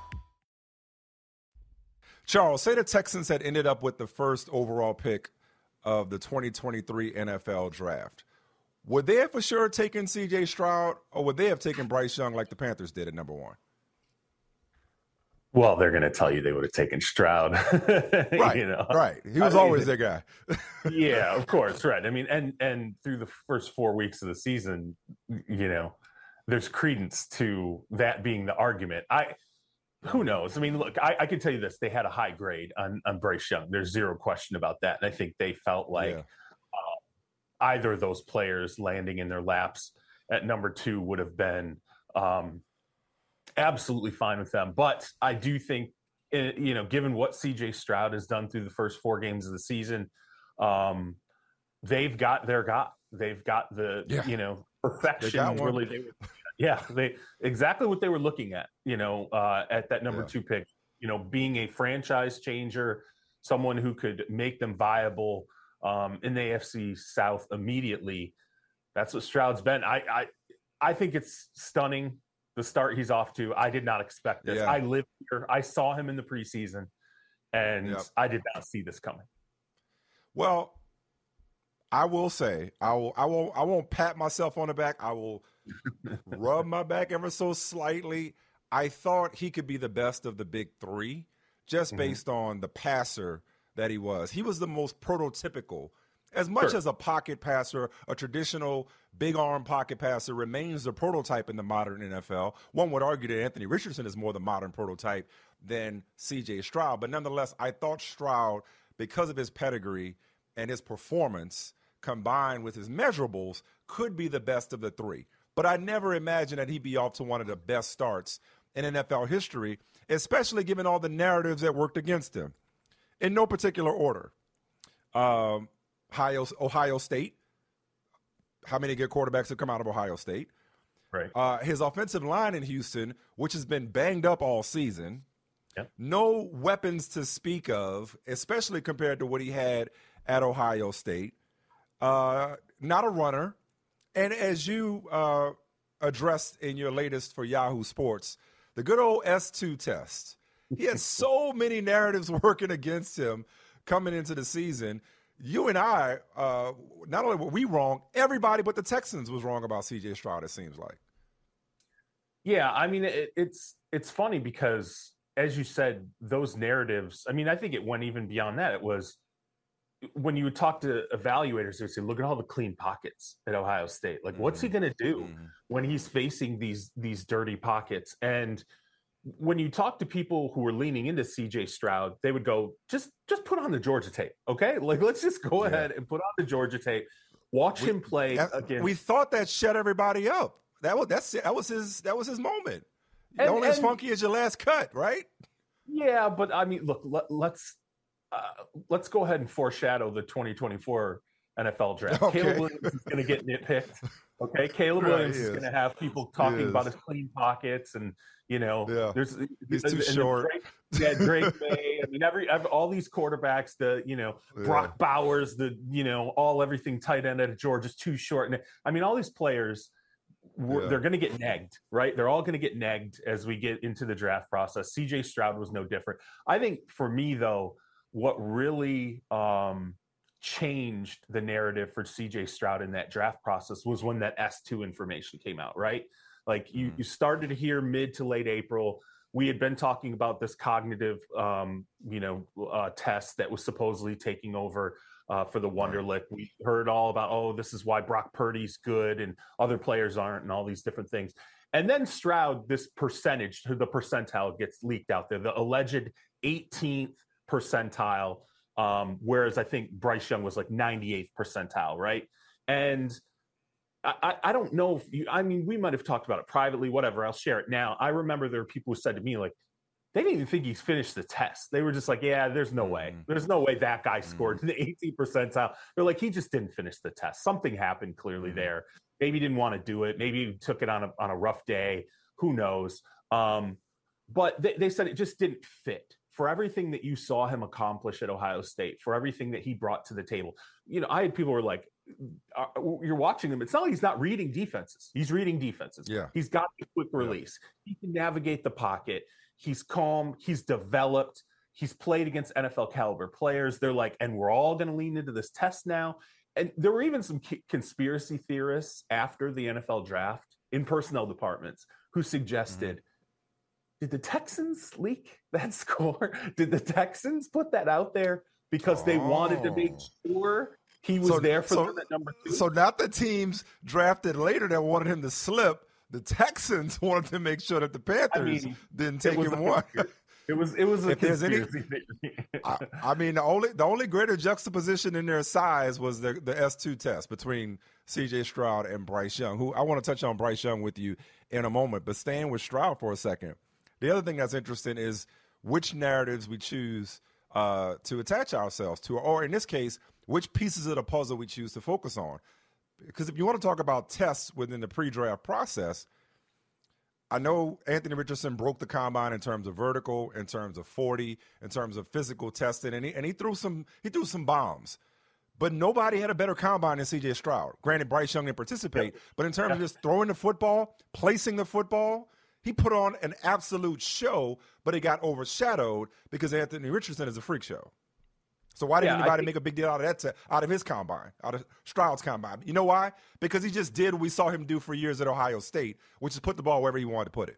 Charles, say the Texans had ended up with the first overall pick of the 2023 NFL draft. Would they have for sure taken CJ Stroud or would they have taken Bryce Young like the Panthers did at number one? Well, they're going to tell you they would have taken Stroud. right. you know? Right. He was I mean, always their guy. yeah, of course. Right. I mean, and and through the first four weeks of the season, you know, there's credence to that being the argument. I who knows? I mean, look, I, I can tell you this: they had a high grade on on Bryce Young. There's zero question about that, and I think they felt like yeah. uh, either of those players landing in their laps at number two would have been um, absolutely fine with them. But I do think, eh, you know, given what CJ Stroud has done through the first four games of the season, um, they've got their guy. They've got the, yeah. you know, perfection. They really, they, yeah, they exactly what they were looking at. You know, uh, at that number yeah. two pick. You know, being a franchise changer, someone who could make them viable um, in the AFC South immediately. That's what Stroud's been. I, I I think it's stunning the start he's off to. I did not expect this. Yeah. I live here. I saw him in the preseason, and yep. I did not see this coming. Well, I will say I will. I won't. I won't pat myself on the back. I will rub my back ever so slightly. I thought he could be the best of the big three, just mm-hmm. based on the passer that he was. He was the most prototypical as much sure. as a pocket passer, a traditional big arm pocket passer remains the prototype in the modern NFL. One would argue that Anthony Richardson is more the modern prototype than CJ Stroud. But nonetheless, I thought Stroud, because of his pedigree and his performance combined with his measurables, could be the best of the three. But I never imagined that he'd be off to one of the best starts in NFL history, especially given all the narratives that worked against him. In no particular order. Um, Ohio, Ohio State. How many good quarterbacks have come out of Ohio State? Right. Uh, his offensive line in Houston, which has been banged up all season, yep. no weapons to speak of, especially compared to what he had at Ohio State. Uh, not a runner. And as you uh, addressed in your latest for Yahoo Sports, the good old S2 test. He had so many narratives working against him coming into the season you and I, uh, not only were we wrong, everybody but the Texans was wrong about C.J. Stroud. It seems like. Yeah, I mean, it, it's it's funny because, as you said, those narratives. I mean, I think it went even beyond that. It was when you would talk to evaluators, they would say, "Look at all the clean pockets at Ohio State. Like, mm-hmm. what's he mm-hmm. going to do mm-hmm. when he's facing these these dirty pockets?" And when you talk to people who were leaning into CJ Stroud, they would go, just just put on the Georgia tape, okay? Like let's just go yeah. ahead and put on the Georgia tape, watch we, him play again. We thought that shut everybody up. That was that's that was his that was his moment. And, Only and, as funky as your last cut, right? Yeah, but I mean, look, let, let's, uh, let's go ahead and foreshadow the 2024 NFL draft. Okay. Caleb Williams is going to get nitpicked. Okay, Caleb right, Williams is, is going to have people talking about his clean pockets and you know, yeah. there's he's too short. Drake, yeah, Drake Maye. I mean, every, every, all these quarterbacks, the you know yeah. Brock Bowers, the you know all everything tight end at Georgia is too short. And I mean, all these players, yeah. they're going to get negged, right? They're all going to get negged as we get into the draft process. C.J. Stroud was no different. I think for me though, what really um, changed the narrative for CJ Stroud in that draft process was when that S2 information came out, right? Like you, mm. you started to hear mid to late April. We had been talking about this cognitive, um, you know, uh, test that was supposedly taking over uh, for the Wonderlic. We heard all about, oh, this is why Brock Purdy's good and other players aren't, and all these different things. And then Stroud, this percentage, to the percentile gets leaked out there, the alleged 18th percentile Um, whereas I think Bryce Young was like 98th percentile, right? And I, I don't know if you, I mean, we might have talked about it privately, whatever. I'll share it now. I remember there were people who said to me, like, they didn't even think he's finished the test. They were just like, yeah, there's no way. Mm-hmm. There's no way that guy scored mm-hmm. the 18 percentile. They're like, he just didn't finish the test. Something happened clearly mm-hmm. there. Maybe he didn't want to do it. Maybe he took it on a, on a rough day. Who knows? Um, but they, they said it just didn't fit for everything that you saw him accomplish at Ohio State, for everything that he brought to the table. You know, I had people were like, uh, you're watching him. It's not like he's not reading defenses. He's reading defenses. Yeah. He's got the quick release. Yeah. He can navigate the pocket. He's calm. He's developed. He's played against NFL caliber players. They're like, and we're all going to lean into this test now. And there were even some conspiracy theorists after the NFL draft in personnel departments who suggested mm-hmm did the Texans leak that score? Did the Texans put that out there because they oh. wanted to make oh. sure he was so, there for so, them at number two? So not the teams drafted later that wanted him to slip. The Texans wanted to make sure that the Panthers I mean, didn't take him one. It was it was a if any, I, I, mean the only the only greater juxtaposition in their size was the the S two test between C.J. Stroud and Bryce Young. Who I want to touch on Bryce Young with you in a moment, but staying with Stroud for a second. The other thing that's interesting is which narratives we choose uh, to attach ourselves to, or in this case, which pieces of the puzzle we choose to focus on. Because if you want to talk about tests within the pre-draft process, I know Anthony Richardson broke the combine in terms of vertical, in terms of 40, in terms of physical testing, and he, and he threw some he threw some bombs. But nobody had a better combine than CJ Stroud. Granted, Bryce Young didn't participate, but in terms of just throwing the football, placing the football, he put on an absolute show, but it got overshadowed because Anthony Richardson is a freak show. So why did yeah, anybody think, make a big deal out of that? To, out of his combine, out of Stroud's combine? You know why? Because he just did what we saw him do for years at Ohio State, which is put the ball wherever he wanted to put it.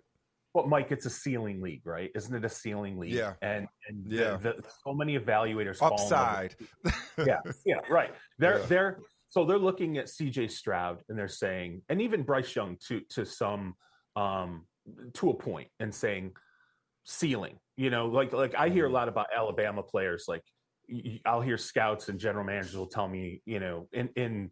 But Mike, it's a ceiling league, right? Isn't it a ceiling league? Yeah. And, and yeah, the, the, so many evaluators upside. yeah, yeah, right. They're yeah. they're so they're looking at C.J. Stroud and they're saying, and even Bryce Young to to some um, to a point and saying ceiling. You know, like like I hear a mm-hmm. lot about Alabama players. Like I'll hear scouts and general managers will tell me, you know, in in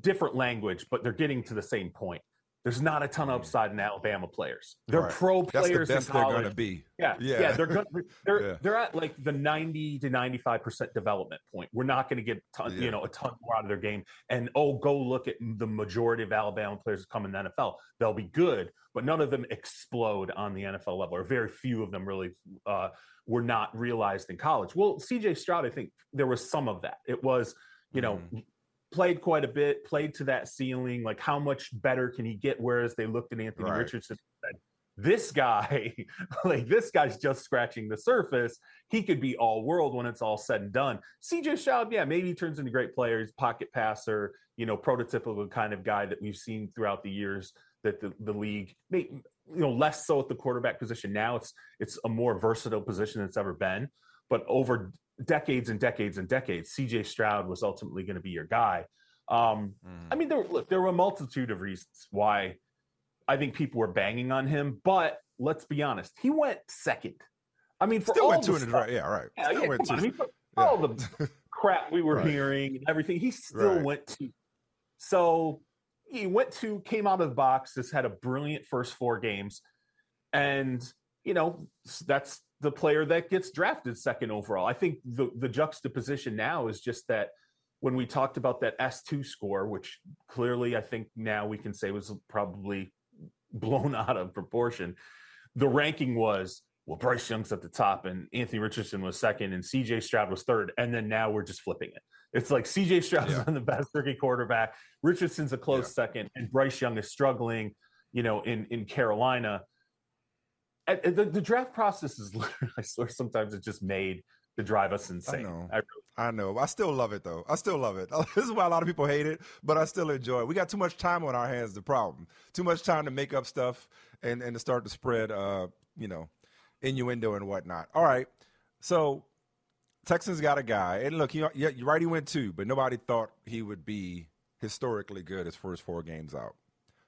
different language, but they're getting to the same point. There's not a ton of upside in Alabama players. They're right. pro players. That's the best they're going to be. Yeah, yeah, yeah. They're good. They're yeah. they're at like the 90 to 95 percent development point. We're not going to get ton, yeah. you know a ton more out of their game. And oh, go look at the majority of Alabama players that come in the NFL. They'll be good, but none of them explode on the NFL level, or very few of them really uh, were not realized in college. Well, C.J. Stroud, I think there was some of that. It was you know. Mm played quite a bit, played to that ceiling. Like, how much better can he get? Whereas they looked at Anthony right. Richardson and said, this guy, like, this guy's just scratching the surface. He could be all world when it's all said and done. CJ Stroud, yeah, maybe he turns into a great player. He's pocket passer, you know, prototypical kind of guy that we've seen throughout the years that the, the league, you know, less so at the quarterback position. Now it's it's a more versatile position than it's ever been. But over decades and decades and decades, CJ Stroud was ultimately going to be your guy. Um, mm. I mean, there, look, there were a multitude of reasons why I think people were banging on him, but let's be honest, he went second. I mean, for Still all went two the in the right. Yeah, right. Yeah, yeah, on, I mean, for yeah. all the crap we were right. hearing and everything, he still right. went to. So he went to, came out of the box, just had a brilliant first four games. And, you know, that's the player that gets drafted second overall. I think the the juxtaposition now is just that when we talked about that S2 score, which clearly I think now we can say was probably blown out of proportion, the ranking was well, Bryce Young's at the top and Anthony Richardson was second and CJ Stroud was third. And then now we're just flipping it. It's like CJ Stroud's yeah. the best rookie quarterback, Richardson's a close yeah. second, and Bryce Young is struggling, you know, in in Carolina the, the draft process is I swear sometimes it's just made to drive us insane. I know. I, really, I know. I still love it though. I still love it. This is why a lot of people hate it, but I still enjoy it. We got too much time on our hands. The problem, too much time to make up stuff and and to start to spread, uh, you know, innuendo and whatnot. All right, so Texans got a guy, and look, you yeah, you're right. He went two, but nobody thought he would be historically good his first four games out.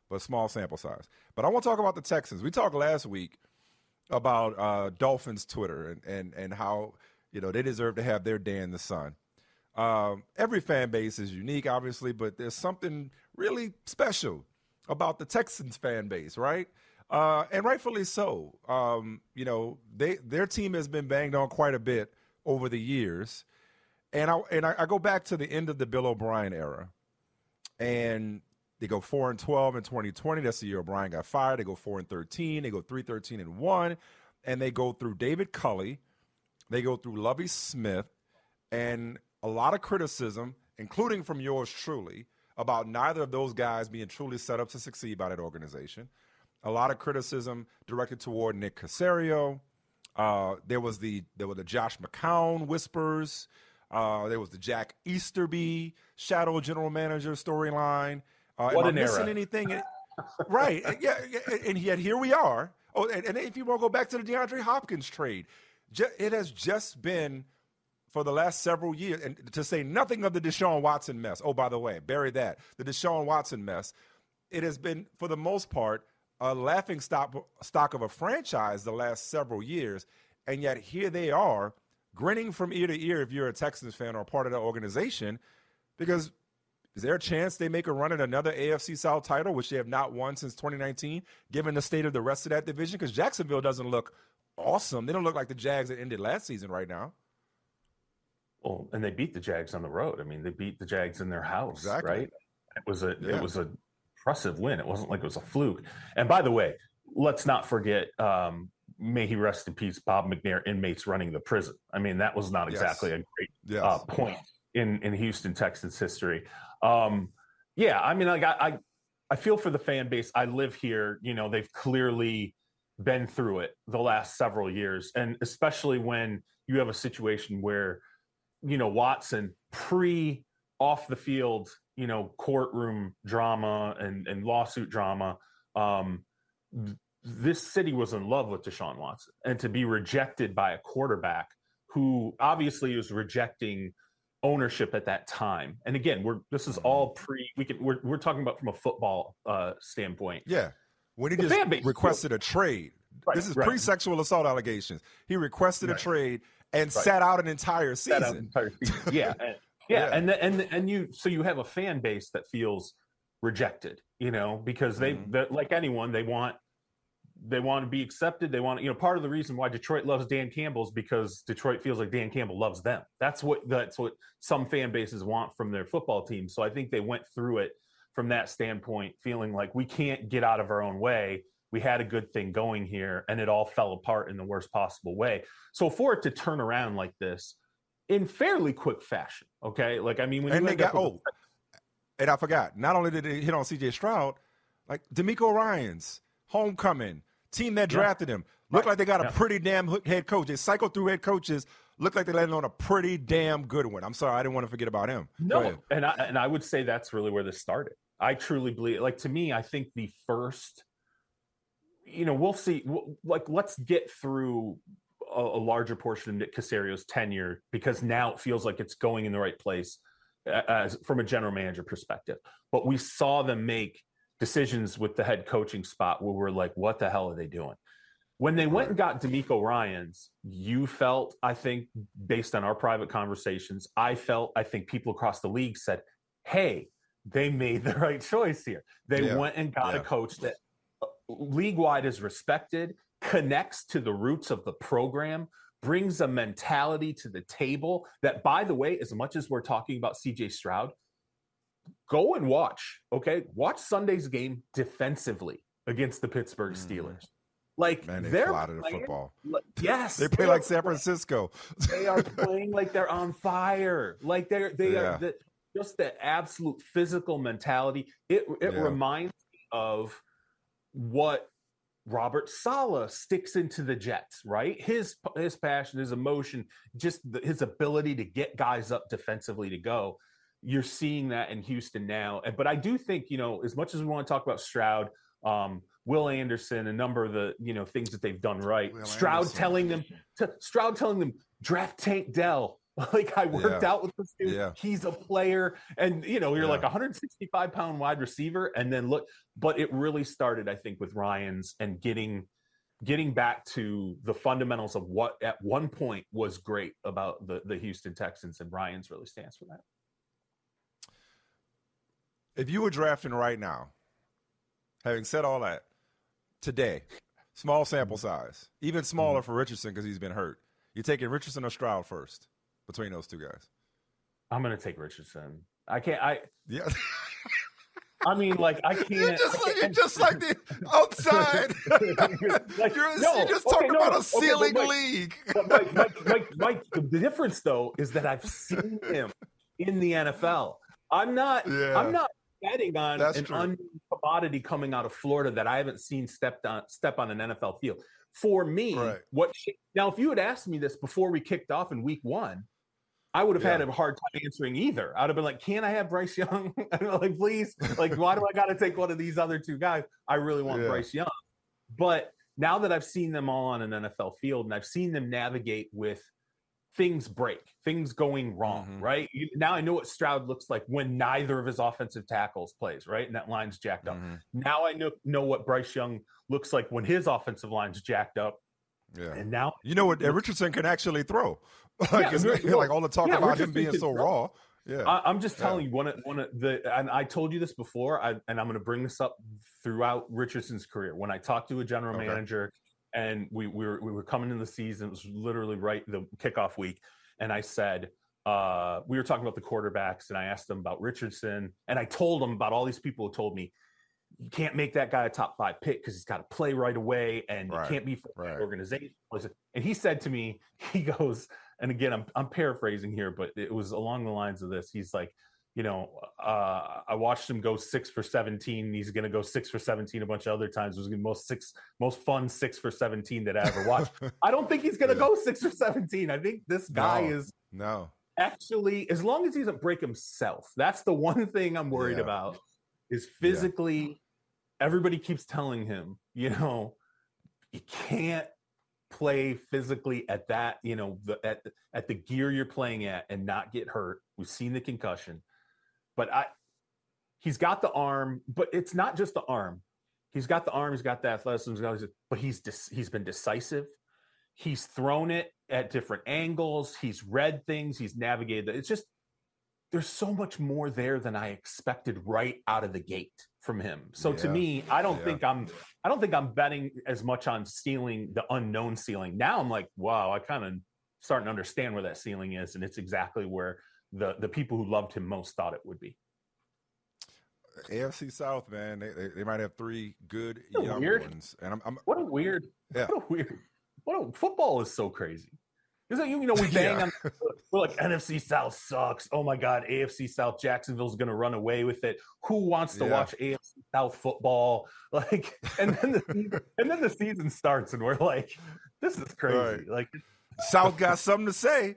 But small sample size. But I want to talk about the Texans. We talked last week about uh, Dolphins Twitter and, and, and how You know, they deserve to have their day in the sun. Um, every fan base is unique, obviously, but there's something really special about the Texans fan base, right? Uh, and rightfully so. Um, you know, they their team has been banged on quite a bit over the years, and I and I, I go back to the end of the Bill O'Brien era, and they go four and twelve in 2020. That's the year O'Brien got fired. They go four and thirteen. They go three thirteen and one, and they go through David Culley, they go through Lovie Smith, and a lot of criticism, including from yours truly, about neither of those guys being truly set up to succeed by that organization. A lot of criticism directed toward Nick Caserio. Uh, there was the there were the Josh McCown whispers. Uh, there was the Jack Easterby shadow general manager storyline. Uh, what am I missing era. anything? right? Yeah, and yet here we are. Oh, and, and if you want to go back to the DeAndre Hopkins trade, it has just been for the last several years, and to say nothing of the Deshaun Watson mess. Oh, by the way, bury that. The Deshaun Watson mess. It has been, for the most part, a laughing stock, stock of a franchise the last several years. And yet here they are, grinning from ear to ear if you're a Texans fan or part of the organization, because is there a chance they make a run at another AFC South title, which they have not won since 2019, given the state of the rest of that division? Because Jacksonville doesn't look awesome. They don't look like the Jags that ended last season right now. Well, and they beat the Jags on the road. I mean, they beat the Jags in their house, Exactly. right? It was a Yeah. it was a impressive win. It wasn't like it was a fluke. And by the way, let's not forget, um, may he rest in peace, Bob McNair, inmates running the prison. I mean, that was not Yes. exactly a great Yes. uh, point in in Houston Texans history. Um, yeah, I mean, like I, I I feel for the fan base. I live here. You know, they've clearly been through it the last several years, and especially when you have a situation where you know Watson pre off the field, you know, courtroom drama and and lawsuit drama. Um, this city was in love with Deshaun Watson, and to be rejected by a quarterback who obviously was rejecting ownership at that time. And again, we're this is all pre. We can we're we're talking about from a football uh, standpoint. Yeah. When he The just requested a trade. Right, this is right. pre sexual assault allegations. He requested Right. a trade and sat out an entire season. entire season. Yeah, and, yeah, Yeah. and the, and and you so you have a fan base that feels rejected, you know, because they Mhm. like anyone they want they want to be accepted. They want to, you know part of the reason why Detroit loves Dan Campbell is because Detroit feels like Dan Campbell loves them. That's what that's what some fan bases want from their football team. So I think they went through it from that standpoint, feeling like we can't get out of our own way. We had a good thing going here, and it all fell apart in the worst possible way. So for it to turn around like this in fairly quick fashion, okay, like I mean, when and you they got oh, and I forgot. Not only did they hit on C.J. Stroud, like DeMeco Ryans' homecoming team that Yeah. drafted him looked Right. like they got a pretty damn head coach. They cycled through head coaches. Looked like they landed on a pretty damn good one. I'm sorry, I didn't want to forget about him. No, and I and I would say that's really where this started. I truly believe, like to me, I think the first, you know, we'll see. Like, let's get through a, a larger portion of Nick Caserio's tenure because now it feels like it's going in the right place as from a general manager perspective. But we saw them make decisions with the head coaching spot where we're like, what the hell are they doing? When they went and got DeMeco Ryans, you felt, I think, based on our private conversations, I felt, I think people across the league said, hey, they made the right choice here. They Yeah. went and got Yeah. a coach that uh, league wide is respected, connects to the roots of the program, brings a mentality to the table that, by the way, as much as we're talking about CJ Stroud, go and watch, okay? Watch Sunday's game defensively against the Pittsburgh Mhm. Steelers. Like Man, they they're fly playing football. like- yes, They play like San Francisco. they are playing like they're on fire. Like they're they Yeah. are the, just the absolute physical mentality. It it Yeah. reminds me of what Robert Saleh sticks into the Jets, right? His his passion, his emotion, just the, his ability to get guys up defensively to go. You're seeing that in Houston now. But I do think, you know, as much as we want to talk about Stroud, um, Will Anderson, a number of the, you know, things that they've done right. Will Stroud Anderson. telling them to Stroud telling them draft Tank Dell. Like I worked Yeah. out with this dude. Yeah. He's a player, and you know you're Yeah. like 165 pound wide receiver, and then look. But it really started, I think, with Ryans and getting getting back to the fundamentals of what at one point was great about the the Houston Texans, and Ryans really stands for that. If you were drafting right now, having said all that, today, small sample Mm-hmm. size, even smaller for Richardson because he's been hurt. You're taking Richardson or Stroud first between those two guys. I'm going to take Richardson. I can't. I. Yeah. I mean, like I can't. You're just like, you're just like the outside. Like, you're, no, you're just okay, talking no, about a okay, ceiling Mike- league. But Mike, Mike, Mike, Mike, the the difference though is that I've seen him in the NFL. I'm not. Yeah. I'm not betting on That's an true. unknown commodity coming out of Florida that I haven't seen stepped on step on an NFL field. For me, Right. what now? If you had asked me this before we kicked off in Week One, I would have had a hard time answering either. I'd have been like, "Can I have Bryce Young?" Like, "Please, like, why do I got to take one of these other two guys? I really want Yeah. Bryce Young." But now that I've seen them all on an NFL field and I've seen them navigate with things break, things going wrong, Mhm. right? You, now I know what Stroud looks like when neither of his offensive tackles plays, right? And that line's jacked up. Mhm. Now I know know what Bryce Young looks like when his offensive line's jacked up. Yeah. And now You know what? Richardson can actually throw. Like, Yeah, like all the talk yeah, about Richardson him being so throw. raw. Yeah. I, I'm just Yeah. telling you one of one of the, and I told you this before, I, and I'm going to bring this up throughout Richardson's career. When I talked to a general Okay. manager, and we, we were we were coming in the season, it was literally right the kickoff week, and I said uh, we were talking about the quarterbacks, and I asked them about Richardson, and I told them about all these people who told me you can't make that guy a top five pick because he's got to play right away, and Right, you can't be for right. organization. And he said to me, he goes, and again, I'm I'm paraphrasing here, but it was along the lines of this. He's like, you know, uh, I watched him go six for 17. He's going to go six for 17 a bunch of other times. It was the most six, most fun six for 17 that I ever watched. I don't think he's going to Yeah. go six for 17. I think this guy No. is no. actually, as long as he doesn't break himself, that's the one thing I'm worried Yeah. about is physically, everybody keeps telling him, you know, you can't play physically at that, you know, the, at, at the gear you're playing at and not get hurt. We've seen the concussion, but I, he's got the arm, but it's not just the arm. He's got the arm, he's got the athleticism, but he's dis, he's been decisive. He's thrown it at different angles. He's read things. He's navigated. It's just there's so much more there than I expected right out of the gate from him. So to me, I don't Yeah. think I'm I don't think I'm betting as much on stealing the unknown ceiling. Now I'm like, wow, I kind of starting to understand where that ceiling is, and it's exactly where the the people who loved him most thought it would be. AFC South, man, they, they, they might have three good young weird? ones. And I'm, I'm What a weird, Yeah. what a weird, what a, football is so crazy. Is that you know we bang Yeah. on we're like NFC South sucks. Oh my god, AFC South Jacksonville's going to run away with it. Who wants to Yeah. watch AFC South football? Like, and then the season, and then the season starts, and we're like, this is crazy. Right. Like, South got something to say.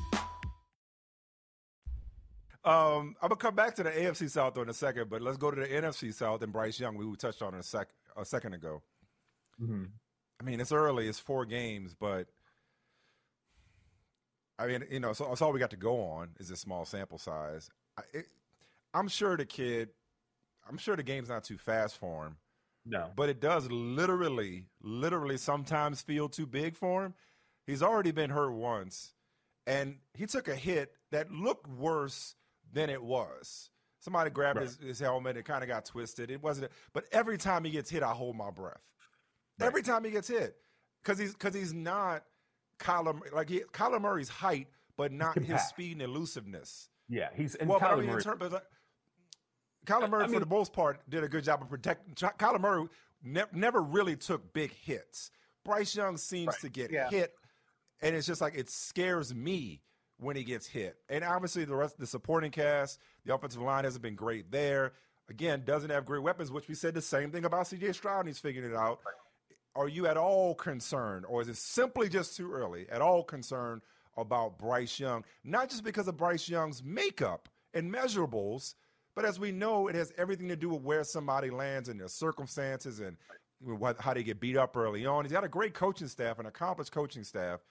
Um, I'm gonna come back to the AFC South though in a second, but let's go to the NFC South and Bryce Young, we touched on a sec a second ago. I mean, it's early, it's four games, but I mean, you know, so that's all we got to go on is a small sample size. I, it, I'm sure the kid, I'm sure the game's not too fast for him, no, but it does literally, literally sometimes feel too big for him. He's already been hurt once, and he took a hit that looked worse than it was. Somebody grabbed Right. his, his helmet and kind of got twisted. It wasn't, but every time he gets hit, I hold my breath right. every time he gets hit because he's because he's not Kyler like he, Kyler Murray's height, but not his speed and elusiveness. Yeah, he's well, Kyler I mean, Murray. Terms, like, Kyler Murray, I mean, for the most part, did a good job of protecting. Kyler Murray ne- never really took big hits. Bryce Young seems right. to get yeah. hit, and it's just like it scares me when he gets hit. And obviously, the rest, the supporting cast, the offensive line hasn't been great there. Again, doesn't have great weapons, which we said the same thing about C.J. Stroud. And he's figuring it out. Are you at all concerned, or is it simply just too early? At all concerned about Bryce Young, not just because of Bryce Young's makeup and measurables, but as we know, it has everything to do with where somebody lands and their circumstances and what, how they get beat up early on. He's got a great coaching staff, an accomplished coaching staff.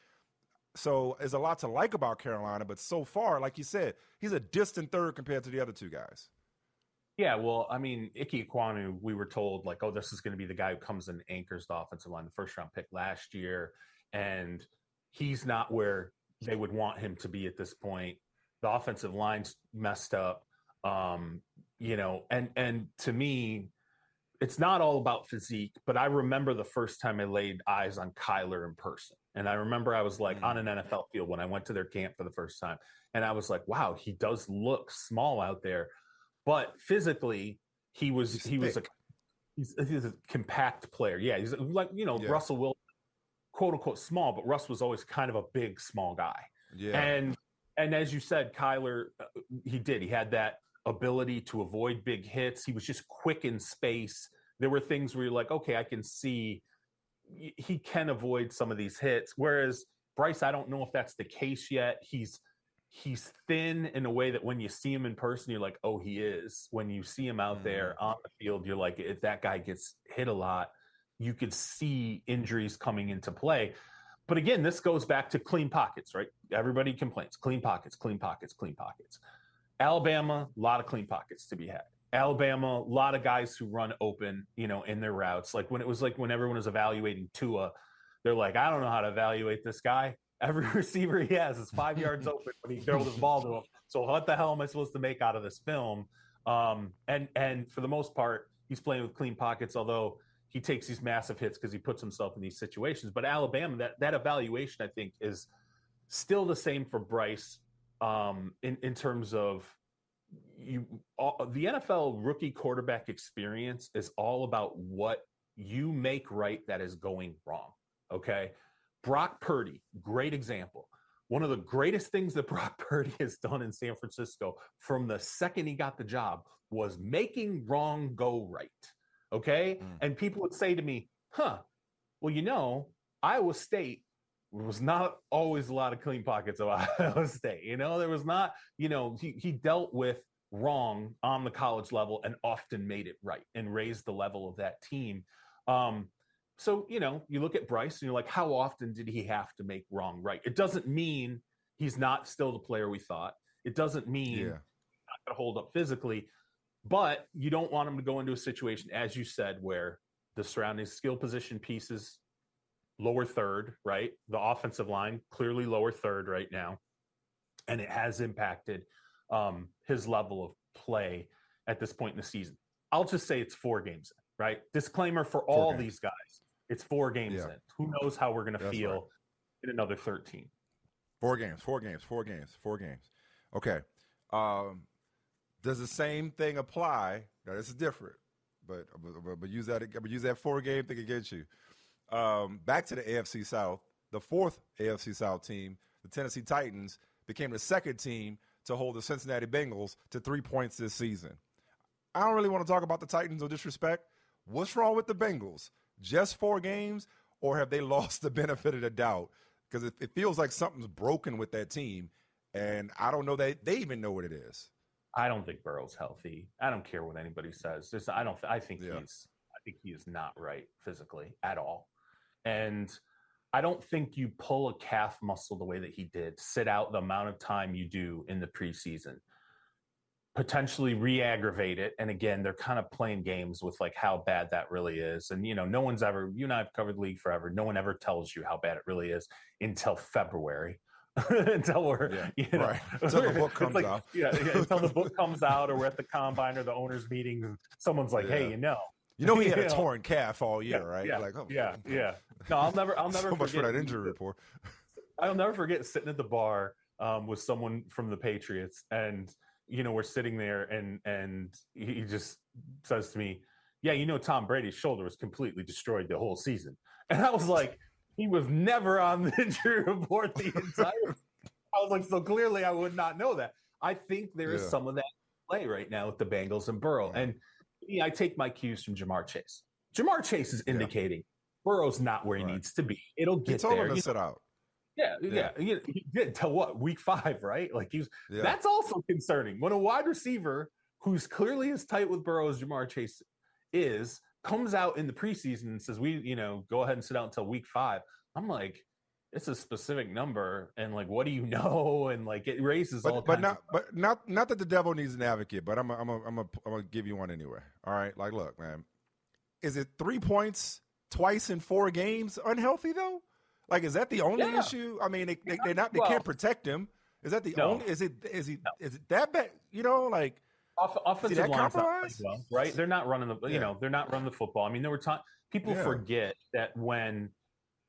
So there's a lot to like about Carolina, but so far, like you said, he's a distant third compared to the other two guys. Yeah, well, I mean, Ike Ekwonu, we were told like, oh, this is going to be the guy who comes and anchors the offensive line, the first round pick last year, and he's not where they would want him to be at this point. The offensive line's messed up, um, you know, and and to me, it's not all about physique, but I remember the first time I laid eyes on Kyler in person. And I remember I was like mm-hmm. on an NFL field when I went to their camp for the first time. And I was like, wow, he does look small out there. But physically, he was he's he thick. was a he's, he's, a compact player. Yeah, he's like, you know, yeah. Russell Wilson, quote unquote small, but Russ was always kind of a big, small guy. Yeah. And and as you said, Kyler, uh, he did. He had that ability to avoid big hits. He was just quick in space. There were things where you're like, okay, I can see he can avoid some of these hits. Whereas Bryce, I don't know if that's the case yet. He's he's thin in a way that when you see him in person, you're like, oh, he is. When you see him out mm. there on the field, you're like, if that guy gets hit a lot, you could see injuries coming into play. But again, this goes back to clean pockets, right? Everybody complains clean pockets, clean pockets, clean pockets. Alabama, a lot of clean pockets to be had. Alabama, a lot of guys who run open, you know, in their routes. Like when it was like when everyone was evaluating Tua, they're like, I don't know how to evaluate this guy. Every receiver he has is five yards open when he throws his ball to him. So what the hell am I supposed to make out of this film? Um, and and for the most part, he's playing with clean pockets, although he takes these massive hits because he puts himself in these situations. But Alabama, that that evaluation, I think, is still the same for Bryce um, in in terms of you all, the NFL rookie quarterback experience is all about what you make right that is going wrong. Okay. Brock Purdy, great example. One of the greatest things that Brock Purdy has done in San Francisco from the second he got the job was making wrong go right. Okay. Mm. And people would say to me, huh, well, you know, Iowa State was not always a lot of clean pockets of Iowa State. You know, there was not, you know, he, he dealt with wrong on the college level and often made it right and raised the level of that team. Um, so, you know, you look at Bryce and you're like, how often did he have to make wrong right? It doesn't mean he's not still the player we thought. It doesn't mean yeah. not going to hold up physically, but you don't want him to go into a situation, as you said, where the surrounding skill position pieces lower third, right? The offensive line clearly lower third right now, and it has impacted um, his level of play at this point in the season. I'll just say it's four games in, right? Disclaimer for all these guys: it's four games yeah. in. Who knows how we're going to feel right. in another thirteen? Four games, four games, four games, four games. Okay. Um, does the same thing apply? Now this is different, but but, but use that but use that four game thing against you. Um, back to the AFC South, the fourth AFC South team, the Tennessee Titans, became the second team to hold the Cincinnati Bengals to three points this season. I don't really want to talk about the Titans or disrespect. What's wrong with the Bengals? Just four games, or have they lost the benefit of the doubt? Because it, it feels like something's broken with that team, and I don't know that they even know what it is. I don't think Burrow's healthy. I don't care what anybody says. Just, I don't. I think yeah. he's. I think he is not right physically at all. And I don't think you pull a calf muscle the way that he did, sit out the amount of time you do in the preseason, potentially re aggravate it. And again, they're kind of playing games with like how bad that really is. And, you know, no one's ever, you and I have covered the league forever. No one ever tells you how bad it really is until February. until we're yeah, you know, right. until the book comes like, out. yeah, yeah, until the book comes out, or we're at the combine or the owners' meeting, someone's like, yeah. "Hey, you know, You know he had a torn calf all year, Yeah, right? Yeah, like, oh, yeah, yeah. No, I'll never, I'll never so much for forget that injury report. I'll never forget sitting at the bar um, with someone from the Patriots, and you know we're sitting there, and and he just says to me, "Yeah, you know Tom Brady's shoulder was completely destroyed the whole season," and I was like, "He was never on the injury report the entire." I was like, "So clearly, I would not know that." I think there is Yeah. some of that play right now with the Bengals and Burrow, and me, I take my cues from Ja'Marr Chase. Ja'Marr Chase is Yeah. indicating Burrow's not where he Right. needs to be. It'll He get told there. him to You sit out. yeah, Yeah. yeah, He, he did till what week five, right? Like he's Yeah. that's also concerning when a wide receiver who's clearly as tight with Burrow as Ja'Marr Chase is comes out in the preseason and says, "We, you know, go ahead and sit out until week five. I'm like, it's a specific number, and like, what do you know? And like, it raises all but, but kinds not but not not that the devil needs an advocate, but I'm a, I'm a, I'm a, I'm gonna give you one anyway. All right, like look, man, is it three points twice in four games unhealthy though? Like, is that the only Yeah. issue? I mean, they, they they're not they Well- can't protect him. Is that the No. only? Is it is he is it that bad? You know, like Off, offensive that line's not playing compromised? well, right? They're not running the, you Yeah. know, they're not running the football. I mean, there were times people Yeah. forget that when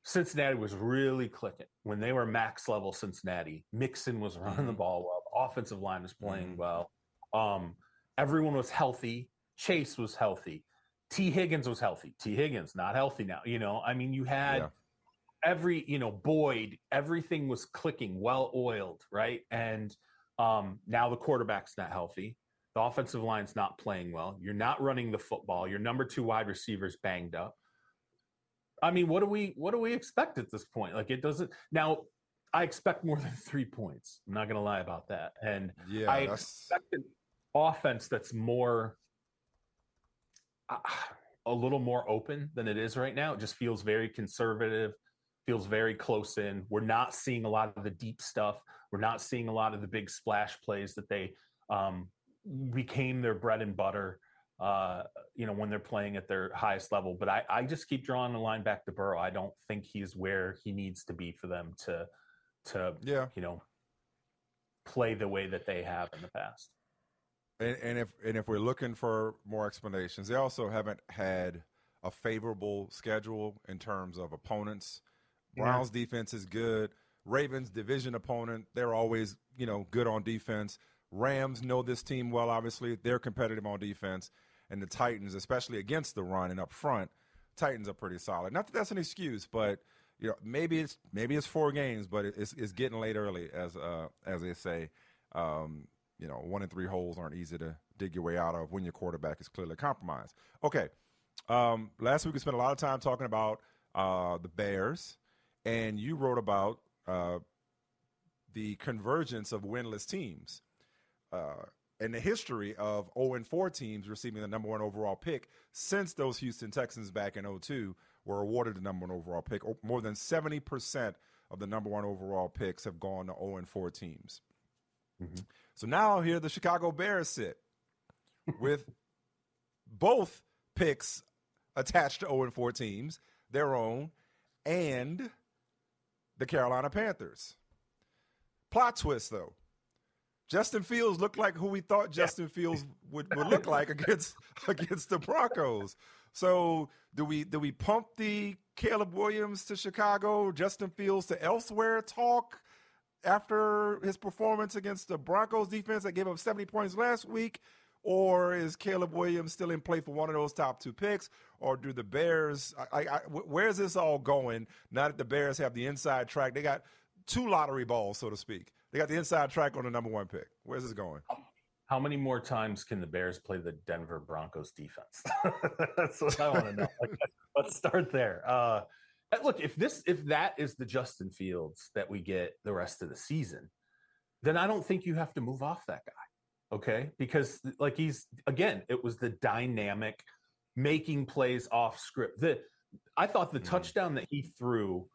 Cincinnati was really clicking, when they were max level Cincinnati, Mixon was running the Mhm. ball well, offensive line was playing Mhm. well, um, everyone was healthy, Chase was healthy, Tee Higgins was healthy. Tee Higgins not healthy now. You know, I mean, you had Yeah. every you know Boyd, everything was clicking, well oiled, right? And um, now the quarterback's not healthy. The offensive line's not playing well. You're not running the football. Your number two wide receiver's banged up. I mean, what do we what do we expect at this point? Like it doesn't now. I expect more than three points. I'm not going to lie about that. And yeah, I that's expect an offense that's more uh, a little more open than it is right now. It just feels very conservative, feels very close in. We're not seeing a lot of the deep stuff. We're not seeing a lot of the big splash plays that they um, became their bread and butter. Uh, you know, when they're playing at their highest level, but I, I just keep drawing the line back to Burrow. I don't think he's where he needs to be for them to, to, yeah. you know, play the way that they have in the past. And, and if and if we're looking for more explanations, they also haven't had a favorable schedule in terms of opponents. Yeah. Browns defense is good. Ravens division opponent, they're always you know good on defense. Rams know this team well. Obviously, they're competitive on defense, and the Titans, especially against the run and up front, Titans are pretty solid. Not that that's an excuse, but you know maybe it's maybe it's four games, but it's it's getting late early, as uh, as they say. Um, you know, one in three holes aren't easy to dig your way out of when your quarterback is clearly compromised. Okay. Um, last week we spent a lot of time talking about uh, the Bears, and you wrote about uh, the convergence of winless teams uh, and the history of 0 and 4 teams receiving the number one overall pick since those Houston Texans back in 02 were awarded the number one overall pick. More than 70% of the number one overall picks have gone to 0 and 4 teams. Mm-hmm. So now here the Chicago Bears sit with both picks attached to 0 and 4 teams, their own, and the Carolina Panthers. Plot twist though. Justin Fields looked like who we thought Justin Fields would, would look like against against the Broncos. So do we do we pump the Caleb Williams to Chicago, Justin Fields to elsewhere talk after his performance against the Broncos defense that gave up 70 points last week? Or is Caleb Williams still in play for one of those top two picks? Or do the Bears, I, I, I- where's this all going now that the Bears have the inside track? They got two lottery balls, so to speak. They got the inside track on the number one pick. Where's this going? How many more times can the Bears play the Denver Broncos defense? That's what I want to know. Like, let's start there. Uh, look, if this, if that is the Justin Fields that we get the rest of the season, then I don't think you have to move off that guy. Okay, because like he's again, it was the dynamic making plays off script. The I thought the Mhm. touchdown that he threw,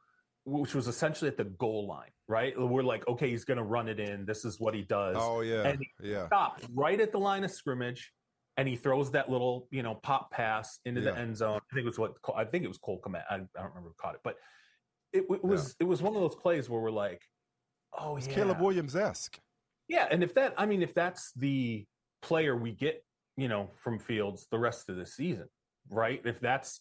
which was essentially at the goal line, right? We're like, okay, he's going to run it in. This is what he does Oh, yeah. and Yeah. stops right at the line of scrimmage and he throws that little you know pop pass into the end zone i think it was what i think it was cole Kmet. I, I don't remember who caught it but it, it was it was one of those plays where we're like oh It's yeah Caleb Williams esque. yeah and if that i mean if that's the player we get you know from fields the rest of the season right? If that's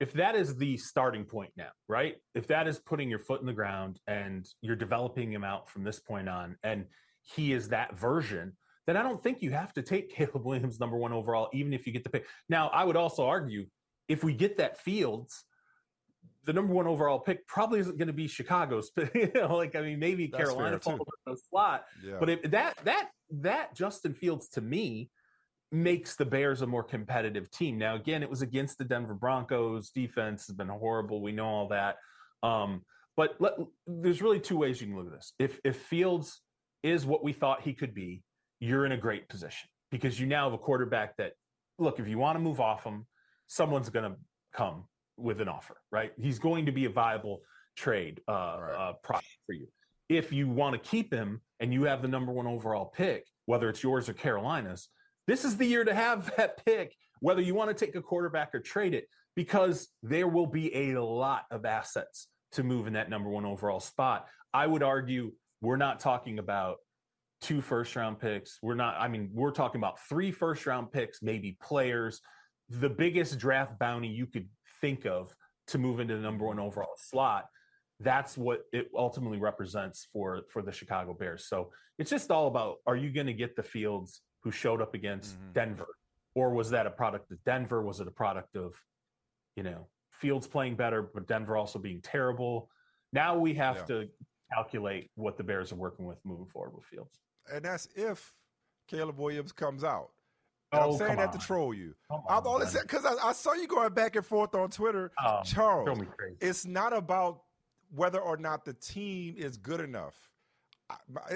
if that is the starting point now, right? If that is putting your foot in the ground and you're developing him out from this point on, and he is that version, then I don't think you have to take Caleb Williams number one overall, even if you get the pick. Now, I would also argue if we get that Fields, the number one overall pick probably isn't going to be Chicago's. you know, like I mean, maybe That's Carolina falls in the slot, Yeah. but if that that that Justin Fields to me makes the Bears a more competitive team. Now, again, it was against the Denver Broncos. Defense has been horrible. We know all that. Um, but let, there's really two ways you can look at this. If if Fields is what we thought he could be, you're in a great position because you now have a quarterback that, look, if you want to move off him, someone's going to come with an offer, right? He's going to be a viable trade uh, Right. uh, product for you. If you want to keep him and you have the number one overall pick, whether it's yours or Carolina's, this is the year to have that pick, whether you want to take a quarterback or trade it, because there will be a lot of assets to move in that number one overall spot. I would argue we're not talking about two first round picks. We're not, I mean, we're talking about three first round picks, maybe players, the biggest draft bounty you could think of to move into the number one overall slot. That's what it ultimately represents for for the Chicago Bears. So it's just all about are you going to get the fields who showed up against Mhm. Denver, or was that a product of Denver? Was it a product of, you know, Fields playing better, but Denver also being terrible? Now we have Yeah. to calculate what the Bears are working with moving forward with Fields. and that's if Caleb Williams comes out. And I'm Oh, saying that to troll you. Come on, only Ben. because I, I saw you going back and forth on Twitter, Oh, Charles. It's not about whether or not the team is good enough.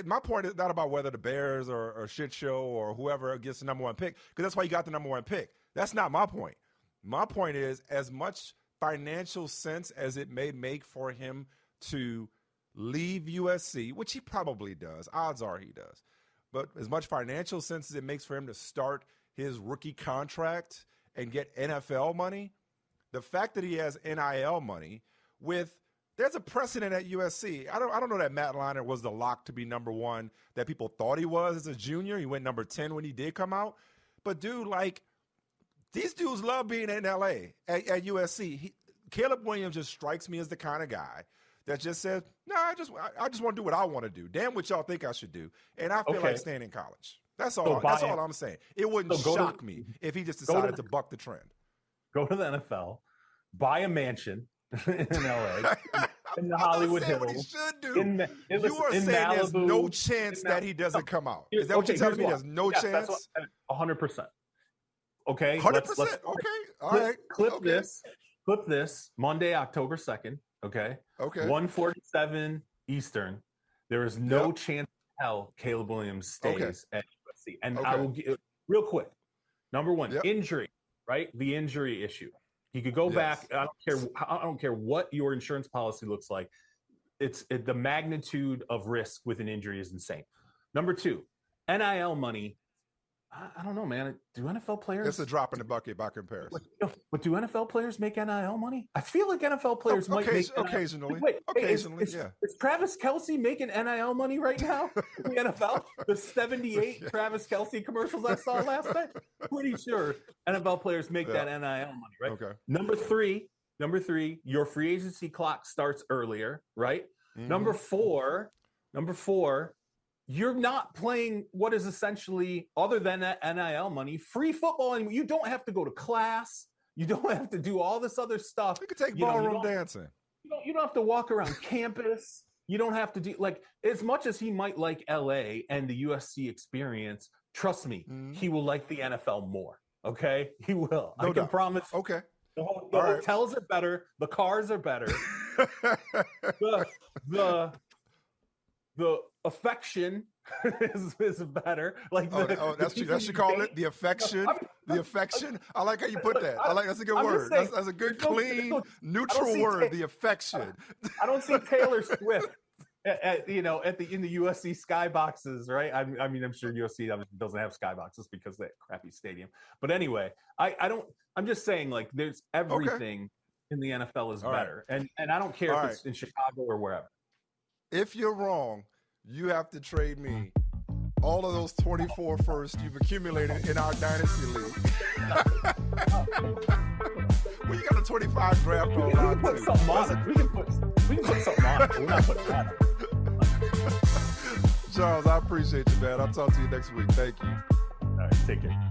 My point is not about whether the Bears or, or shit show or whoever gets the number one pick, because that's why you got the number one pick. That's not my point. My point is, as much financial sense as it may make for him to leave USC, which he probably does, odds are he does, but as much financial sense as it makes for him to start his rookie contract and get NFL money, the fact that he has NIL money with there's a precedent at USC. I don't I don't know that Matt Leinart was the lock to be number one that people thought he was as a junior. He went number 10 when he did come out. But dude, like these dudes love being in LA at, at USC. He, Caleb Williams just strikes me as the kind of guy that just says, "No, I just I, I just want to do what I want to do. Damn what y'all think I should do." And I feel Okay. like staying in college. That's all. So that's all. I'm saying. It wouldn't So go to- shock me if he just go to decided to buck the trend. Go to the NFL, buy a mansion in LA, in the Hollywood saying what he Hills. should do. In, in, you are in saying there's no chance that he doesn't come out. Is that what you're telling me? why. There's no Yes, chance. hundred percent. Okay, Hundred percent. Okay. All clip, right. clip okay. this. Clip this. Monday, October second. Okay, Okay. one forty-seven Eastern. There is no Yep. chance in hell Caleb Williams stays Okay. at USC. And I Okay. will get real quick. Number one, Yep. injury. Right, the injury issue. He could go Yes. back. I don't care. I don't care what your insurance policy looks like. It's it, the magnitude of risk with an injury is insane. Number two, NIL money. I, I don't know, man. Do NFL players? It's a drop in the bucket by comparison. But, but do NFL players make NIL money? I feel like NFL players might make Occasion- occasionally. Wait, is- occasionally, is, yeah. Is Travis Kelce making NIL money right now in the NFL? The 78 Travis Kelce commercials I saw last night? Pretty sure NFL players make Yeah. that NIL money, right? Okay. Number three, number three, your free agency clock starts earlier, right? Mhm. Number four, number four, you're not playing what is essentially, other than that NIL money, free football, and you don't have to go to class. You don't have to do all this other stuff. You could take You know, ballroom don't- dancing. You don't, you don't have to walk around campus. You don't have to do like as much as he might like LA and the USC experience. Trust me, Mhm. he will like the NFL more. Okay, he will. I No can promise. Okay. The, ho- the All right. hotels are better. The cars are better. the the the affection is, is better. Like oh, the, oh, the that's people That's you call it the affection. I'm- The affection. I like how you put that. I like that's a good I'm word. saying, That's, that's a good, clean, no- neutral word. ta- The affection. I don't see Taylor Swift. At, at, you know, at the in the USC skyboxes, right? I, I mean, I'm sure USC doesn't have skyboxes because that crappy stadium. But anyway, I, I don't. I'm just saying, like, there's everything in the NFL is All right. better, and and I don't care All if it's in Chicago or wherever. If you're wrong, you have to trade me all of those 24 first you've accumulated in our dynasty league. you got a 25 draft on. We can put something on it. We can put, we can put something on it. We're not putting that on. Charles, I appreciate you, man. I'll talk to you next week. Thank you. All right, take care.